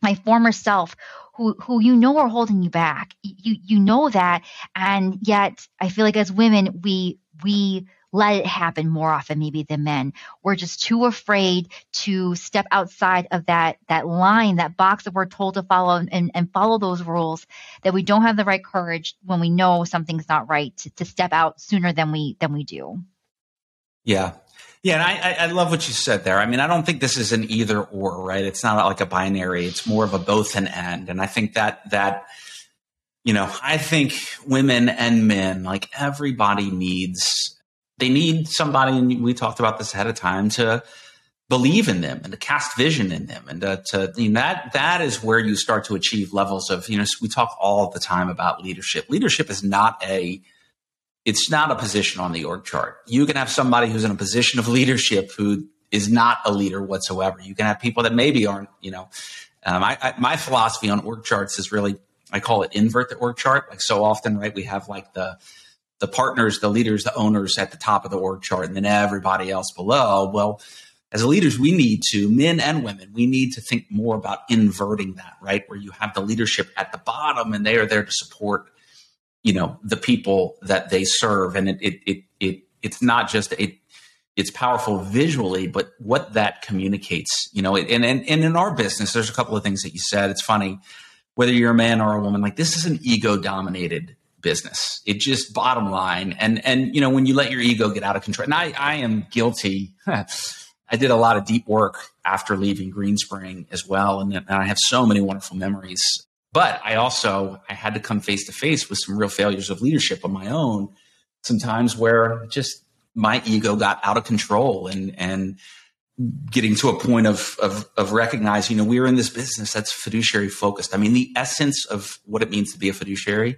my former self who who you know are holding you back. You you know that, and yet I feel like as women we we let it happen more often maybe than men. We're just too afraid to step outside of that that line, that box that we're told to follow and, and follow those rules that we don't have the right courage when we know something's not right to, to step out sooner than we than we do. Yeah, yeah, and I, I love what you said there. I mean, I don't think this is an either or, right? It's not like a binary. It's more of a both and end. And I think that that you know, I think women and men, like everybody needs, they need somebody, and we talked about this ahead of time, to believe in them and to cast vision in them. And to, to you know, that, that is where you start to achieve levels of, you know, we talk all the time about leadership. Leadership is not a, it's not a position on the org chart. You can have somebody who's in a position of leadership who is not a leader whatsoever. You can have people that maybe aren't, you know, um, I, I, my philosophy on org charts is really, I call it invert the org chart. Like so often, right? We have like the, the partners, the leaders, the owners at the top of the org chart and then everybody else below. Well, as leaders, we need to, men and women, we need to think more about inverting that, right? Where you have the leadership at the bottom and they are there to support you know the people that they serve and it it it, it it's not just it it's powerful visually but what that communicates you know and, and and in our business there's a couple of things that you said it's funny whether you're a man or a woman like this is an ego dominated business it just bottom line and and you know when you let your ego get out of control and i i am guilty i did a lot of deep work after leaving greenspring as well and, and i have so many wonderful memories but I also I had to come face to face with some real failures of leadership on my own. Sometimes where just my ego got out of control and and getting to a point of, of, of recognizing, you know, we're in this business that's fiduciary focused. I mean, the essence of what it means to be a fiduciary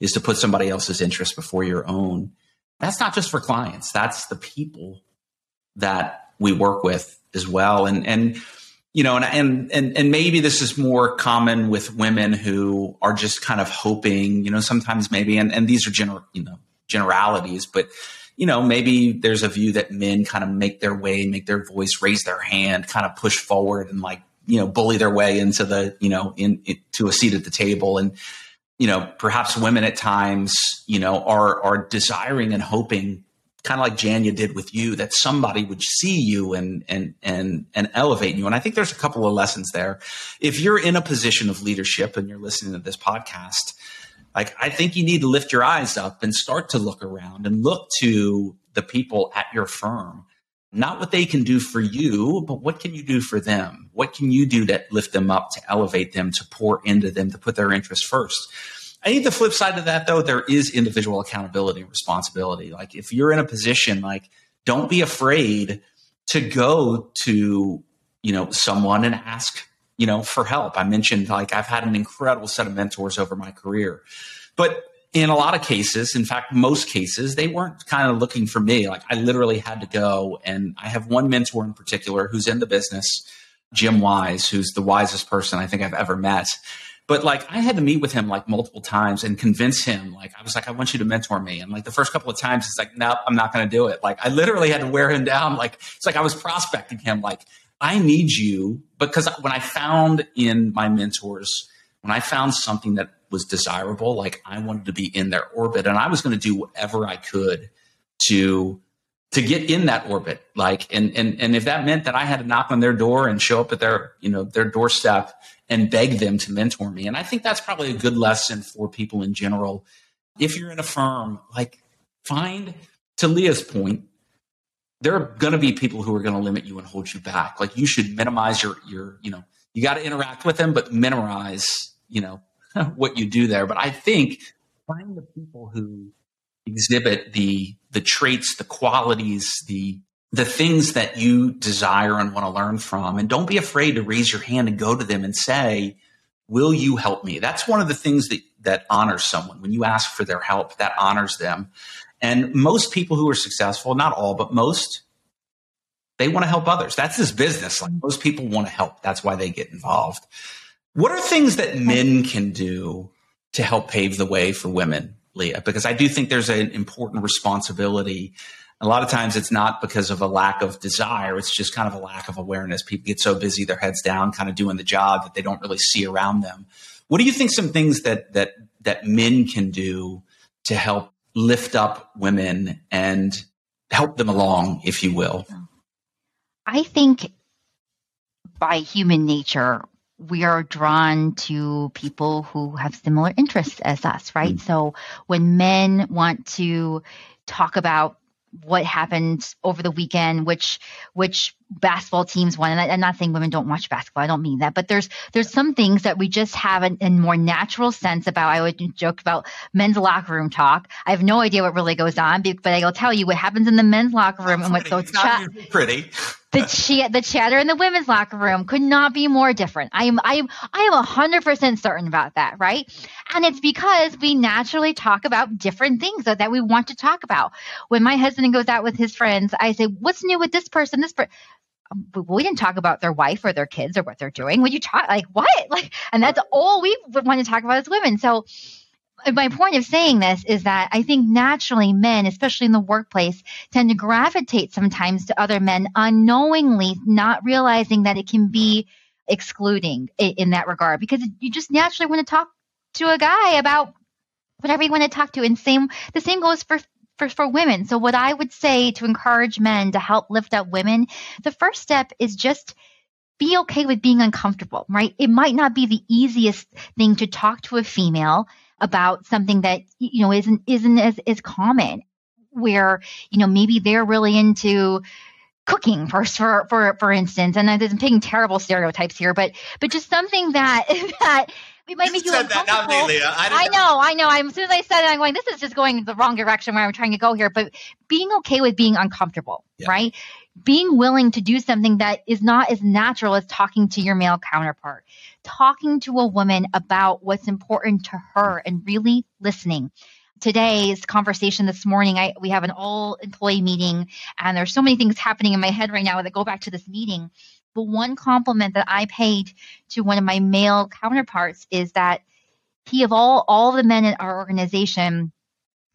is to put somebody else's interest before your own. That's not just for clients. That's the people that we work with as well. And, and you know, and, and, and, and maybe this is more common with women who are just kind of hoping, you know, sometimes maybe, and, and these are general, you know, generalities, but, you know, maybe there's a view that men kind of make their way, make their voice, raise their hand, kind of push forward and like, you know, bully their way into the, you know, in, in to a seat at the table. And, you know, perhaps women at times, you know, are, are desiring and hoping kind of like Jania did with you, that somebody would see you and and and and elevate you. And I think there's a couple of lessons there. If you're in a position of leadership and you're listening to this podcast, like I think you need to lift your eyes up and start to look around and look to the people at your firm not what they can do for you, but what can you do for them? What can you do to lift them up, to elevate them, to pour into them, to put their interests first? I think the flip side of that, though, there is individual accountability and responsibility. Like if you're in a position, like don't be afraid to go to, you know, someone and ask, you know, for help. I mentioned like I've had an incredible set of mentors over my career, but in a lot of cases, in fact, most cases, they weren't kind of looking for me. Like I literally had to go. And I have one mentor in particular who's in the business, Jim Wise, who's the wisest person I think I've ever met. But like I had to meet with him like multiple times and convince him. Like I was like, I want you to mentor me. And like the first couple of times, it's like, nope, I'm not going to do it. Like I literally had to wear him down. Like it's like I was prospecting him. Like I need you because when I found in my mentors, when I found something that was desirable, like I wanted to be in their orbit and I was going to do whatever I could to to get in that orbit. Like and and and if that meant that I had to knock on their door and show up at their, you know, their doorstep and beg them to mentor me. And I think that's probably a good lesson for people in general. If you're in a firm, like find to Leah's point, there are going to be people who are going to limit you and hold you back. Like you should minimize your your, you know, you got to interact with them, but minimize, you know, what you do there. But I think find the people who exhibit the the traits, the qualities, the the things that you desire and want to learn from, and don't be afraid to raise your hand and go to them and say, "Will you help me?" That's one of the things that that honors someone when you ask for their help. That honors them. And most people who are successful, not all, but most, they want to help others. That's this business. Like most people want to help. That's why they get involved. What are things that men can do to help pave the way for women, Leah? Because I do think there's an important responsibility. A lot of times it's not because of a lack of desire, it's just kind of a lack of awareness. People get so busy, their heads down, kind of doing the job that they don't really see around them. What do you think some things that that that men can do to help lift up women and help them along, if you will? I think by human nature, we are drawn to people who have similar interests as us, right? Mm. So when men want to talk about what happened over the weekend, which which basketball teams won. And I, am not saying women don't watch basketball. I don't mean that, but there's there's some things that we just have a, a, more natural sense about. I would joke about men's locker room talk. I have no idea what really goes on, but I'll tell you what happens in the men's locker room and what goes chat. Pretty. the ch- the chatter in the women's locker room could not be more different. I am I am I am hundred percent certain about that, right? And it's because we naturally talk about different things that, that we want to talk about. When my husband goes out with his friends, I say, "What's new with this person?" This person Um, we didn't talk about their wife or their kids or what they're doing. Would you talk like what? Like, and that's all we want to talk about as women. So, uh, my point of saying this is that I think naturally men, especially in the workplace, tend to gravitate sometimes to other men unknowingly, not realizing that it can be excluding in that regard because you just naturally want to talk to a guy about whatever you want to talk to. And same, the same goes for for, for women. So, what I would say to encourage men to help lift up women, the first step is just be okay with being uncomfortable, right? It might not be the easiest thing to talk to a female about something that you know isn't isn't as, as common where you know maybe they're really into cooking first for for for instance and i'm picking terrible stereotypes here but but just something that that we might make you uncomfortable. That, me, I, I, know, I know. I'm, as soon as I said it, I'm going, this is just going the wrong direction where I'm trying to go here. But being okay with being uncomfortable, yeah. right? Being willing to do something that is not as natural as talking to your male counterpart, talking to a woman about what's important to her and really listening today's conversation this morning I, we have an all employee meeting and there's so many things happening in my head right now that go back to this meeting. But one compliment that I paid to one of my male counterparts is that he of all all the men in our organization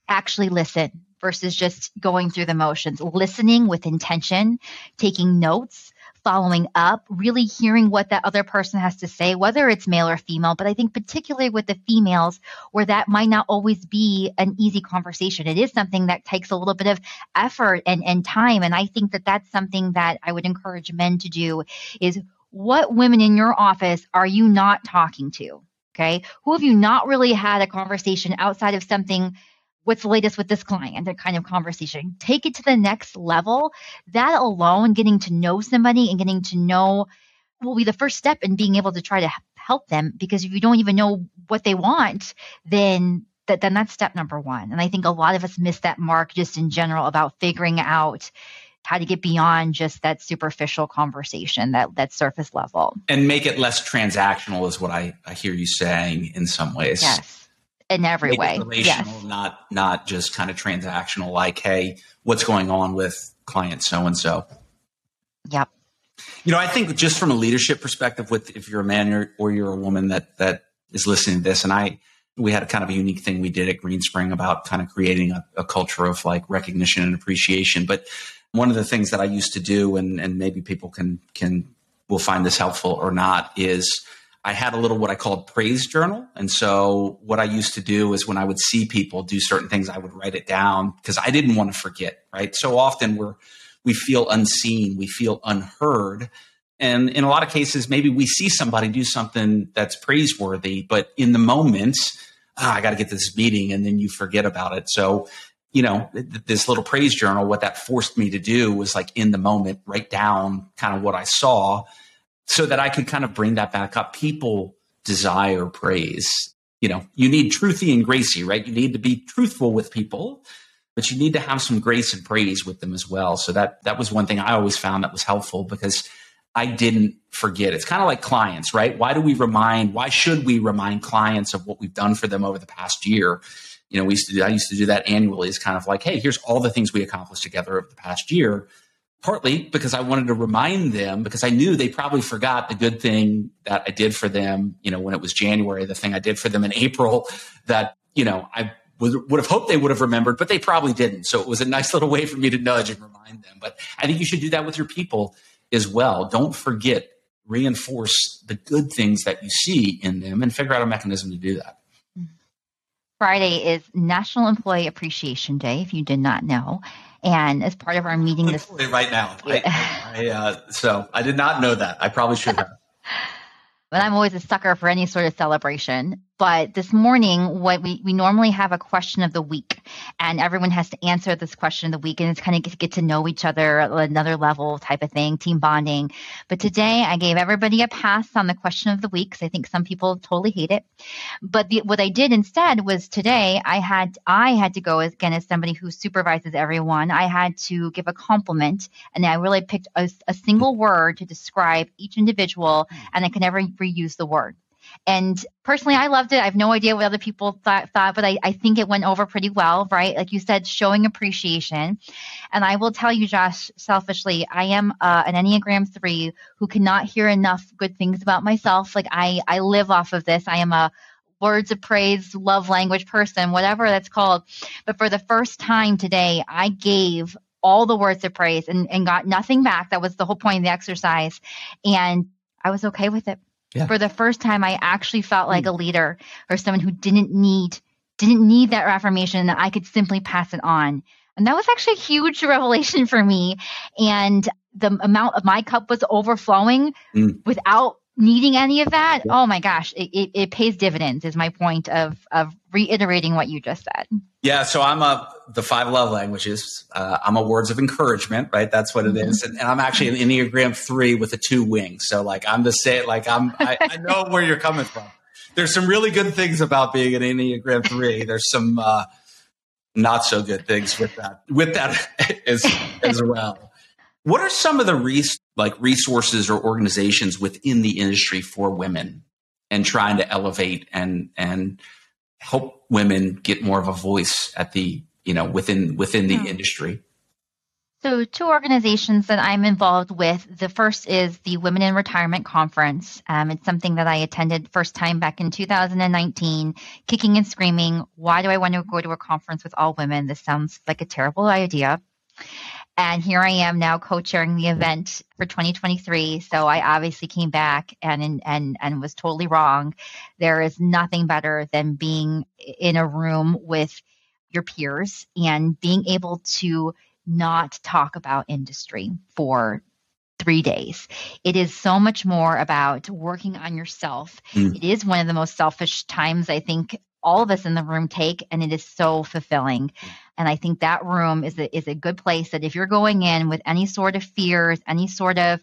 actually listen versus just going through the motions, listening with intention, taking notes, following up, really hearing what that other person has to say, whether it's male or female. But I think particularly with the females, where that might not always be an easy conversation. It is something that takes a little bit of effort and, and time. And I think that that's something that I would encourage men to do is what women in your office are you not talking to? Okay. Who have you not really had a conversation outside of something what's the latest with this client, that kind of conversation. Take it to the next level. That alone, getting to know somebody and getting to know will be the first step in being able to try to help them because if you don't even know what they want, then that, then that's step number one. And I think a lot of us miss that mark just in general about figuring out how to get beyond just that superficial conversation, that that surface level. And make it less transactional is what I, I hear you saying in some ways. Yes. In every make way. relational, yes. not not just kind of transactional, like, hey, what's going on with client so and so. Yep. You know, I think just from a leadership perspective, with if you're a man or, or you're a woman that that is listening to this, and I we had a kind of a unique thing we did at Greenspring about kind of creating a, a culture of like recognition and appreciation. But one of the things that I used to do, and, and maybe people can can will find this helpful or not, is I had a little what I called praise journal. And so what I used to do is when I would see people do certain things, I would write it down because I didn't want to forget. Right. So often we're we feel unseen, we feel unheard. And in a lot of cases, maybe we see somebody do something that's praiseworthy, but in the moment, oh, I got to get this meeting, and then you forget about it. So you know, this little praise journal, what that forced me to do was like in the moment, write down kind of what I saw so that I could kind of bring that back up. People desire praise. You know, you need truthy and gracie, right? You need to be truthful with people, but you need to have some grace and praise with them as well. So that that was one thing I always found that was helpful because I didn't forget. It's kind of like clients, right? Why do we remind, why should we remind clients of what we've done for them over the past year? you know, we used to do, I used to do that annually. It's kind of like, hey, here's all the things we accomplished together over the past year. Partly because I wanted to remind them because I knew they probably forgot the good thing that I did for them, you know, when it was January, the thing I did for them in April that, you know, I would, would have hoped they would have remembered, but they probably didn't. So it was a nice little way for me to nudge and remind them. But I think you should do that with your people as well. Don't forget, reinforce the good things that you see in them and figure out a mechanism to do that. Friday is National Employee Appreciation Day, if you did not know. And as part of our meeting this right now, I, I, uh, so I did not know that. I probably should have. but I'm always a sucker for any sort of celebration. But this morning, what we, we normally have a question of the week, and everyone has to answer this question of the week, and it's kind of get to, get to know each other another level type of thing, team bonding. But today, I gave everybody a pass on the question of the week because I think some people totally hate it. But the, what I did instead was today, I had I had to go again as somebody who supervises everyone. I had to give a compliment, and I really picked a, a single word to describe each individual, and I can never reuse the word. And personally, I loved it. I have no idea what other people thought, thought but I, I think it went over pretty well, right? Like you said, showing appreciation. And I will tell you, Josh, selfishly, I am uh, an Enneagram 3 who cannot hear enough good things about myself. Like I, I live off of this. I am a words of praise, love language person, whatever that's called. But for the first time today, I gave all the words of praise and, and got nothing back. That was the whole point of the exercise. And I was okay with it. Yeah. For the first time, I actually felt like mm. a leader or someone who didn't need didn't need that affirmation that I could simply pass it on. And that was actually a huge revelation for me. And the amount of my cup was overflowing mm. without needing any of that. Yeah. Oh my gosh, it, it, it, pays dividends is my point of, of reiterating what you just said. Yeah. So I'm a, the five love languages. Uh, I'm a words of encouragement, right? That's what it mm-hmm. is. And, and, I'm actually an Enneagram three with a two wing So like I'm the same, like I'm, I, I know where you're coming from. There's some really good things about being an Enneagram three. There's some, uh, not so good things with that, with that as, as well. What are some of the res- like resources or organizations within the industry for women and trying to elevate and and help women get more of a voice at the you know within within the hmm. industry? So, two organizations that I'm involved with. The first is the Women in Retirement Conference. Um, it's something that I attended first time back in 2019, kicking and screaming. Why do I want to go to a conference with all women? This sounds like a terrible idea. And here I am now co-chairing the event for 2023. So I obviously came back and and and was totally wrong. There is nothing better than being in a room with your peers and being able to not talk about industry for three days. It is so much more about working on yourself. Mm. It is one of the most selfish times I think all of us in the room take, and it is so fulfilling. And I think that room is a, is a good place that if you're going in with any sort of fears, any sort of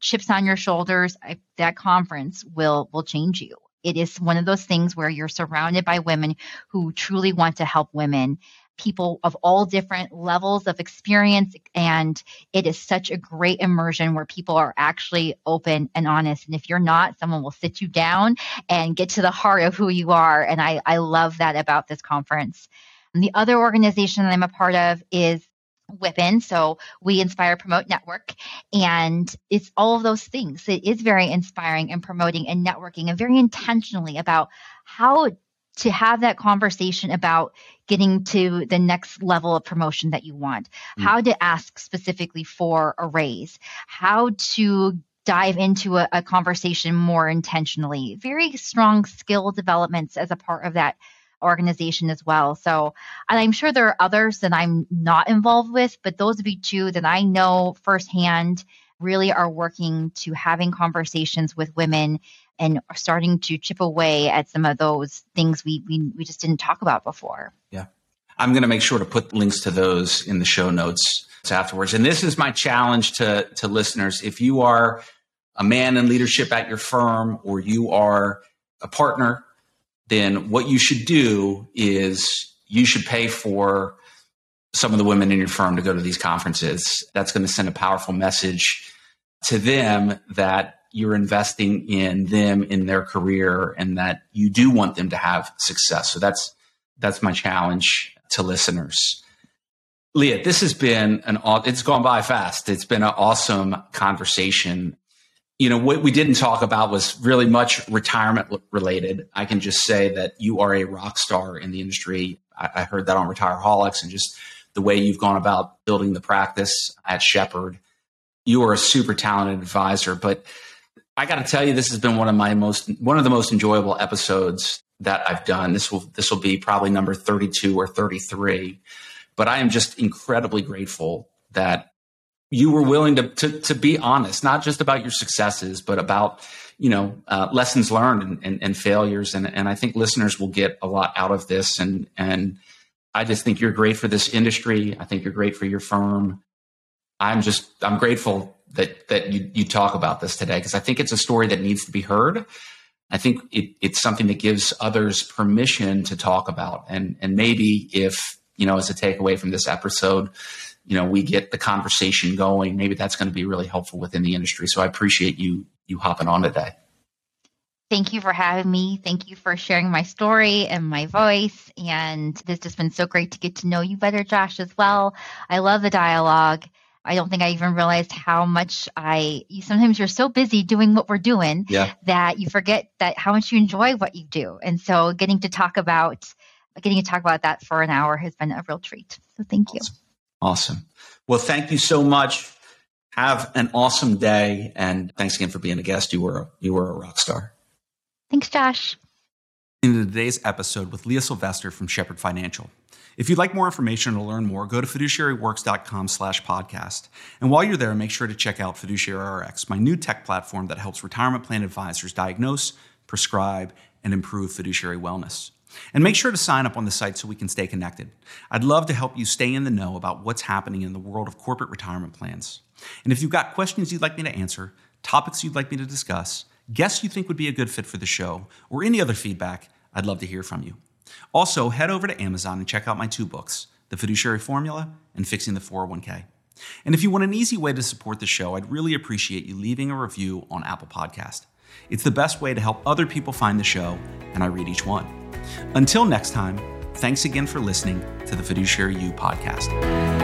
chips on your shoulders, I, that conference will will change you. It is one of those things where you're surrounded by women who truly want to help women people of all different levels of experience. And it is such a great immersion where people are actually open and honest. And if you're not, someone will sit you down and get to the heart of who you are. And I, I love that about this conference. The other organization that I'm a part of is WIPN. So we inspire, promote, network. And it's all of those things. It is very inspiring and promoting and networking and very intentionally about how to have that conversation about getting to the next level of promotion that you want, mm. how to ask specifically for a raise, how to dive into a, a, conversation more intentionally. Very strong skill developments as a part of that organization as well. So, and I'm sure there are others that I'm not involved with, but those would be two that I know firsthand really are working to having conversations with women and starting to chip away at some of those things we, we, we just didn't talk about before. Yeah. I'm going to make sure to put links to those in the show notes afterwards. And this is my challenge to, to listeners. If you are a man in leadership at your firm or you are a partner, then what you should do is you should pay for some of the women in your firm to go to these conferences. That's going to send a powerful message to them that you're investing in them in their career and that you do want them to have success. So that's that's my challenge to listeners. Leah, this has been an it's gone by fast. It's been an awesome conversation. You know, what we didn't talk about was really much retirement related. I can just say that you are a rock star in the industry. I, I heard that on Retireaholics and just the way you've gone about building the practice at Shepherd. You are a super talented advisor, but I got to tell you, this has been one of my most one of the most enjoyable episodes that I've done. This will this will be probably number 32 or 33. But I am just incredibly grateful that you were willing to to, to be honest, not just about your successes, but about you know uh, lessons learned and, and, and, failures. And and I think listeners will get a lot out of this. And and I just think you're great for this industry. I think you're great for your firm. I'm just I'm grateful that that you, you talk about this today because I think it's a story that needs to be heard. I think it, it's something that gives others permission to talk about, and and maybe if you know as a takeaway from this episode, you know we get the conversation going. Maybe that's going to be really helpful within the industry. So I appreciate you you hopping on today. Thank you for having me. Thank you for sharing my story and my voice. And it's just been so great to get to know you better, Josh, as well. I love the dialogue. I don't think I even realized how much I you sometimes you're so busy doing what we're doing yeah. that you forget that how much you enjoy what you do. And so getting to talk about getting to talk about that for an hour has been a real treat. So thank you. Awesome. awesome. Well, thank you so much. Have an awesome day and thanks again for being a guest. You were you were a rock star. Thanks, Josh. In today's episode with Leah Sylvester from Shepherd Financial. If you'd like more information or learn more, go to fiduciaryworks.com slash podcast. And while you're there, make sure to check out Fiduciary RX, my new tech platform that helps retirement plan advisors diagnose, prescribe, and improve fiduciary wellness. And make sure to sign up on the site so we can stay connected. I'd love to help you stay in the know about what's happening in the world of corporate retirement plans. And if you've got questions you'd like me to answer, topics you'd like me to discuss, guests you think would be a good fit for the show, or any other feedback, I'd love to hear from you. Also, head over to Amazon and check out my two books, The Fiduciary Formula and Fixing the 401k. And if you want an easy way to support the show, I'd really appreciate you leaving a review on Apple Podcast. It's the best way to help other people find the show, and I read each one. Until next time, thanks again for listening to the Fiduciary You podcast.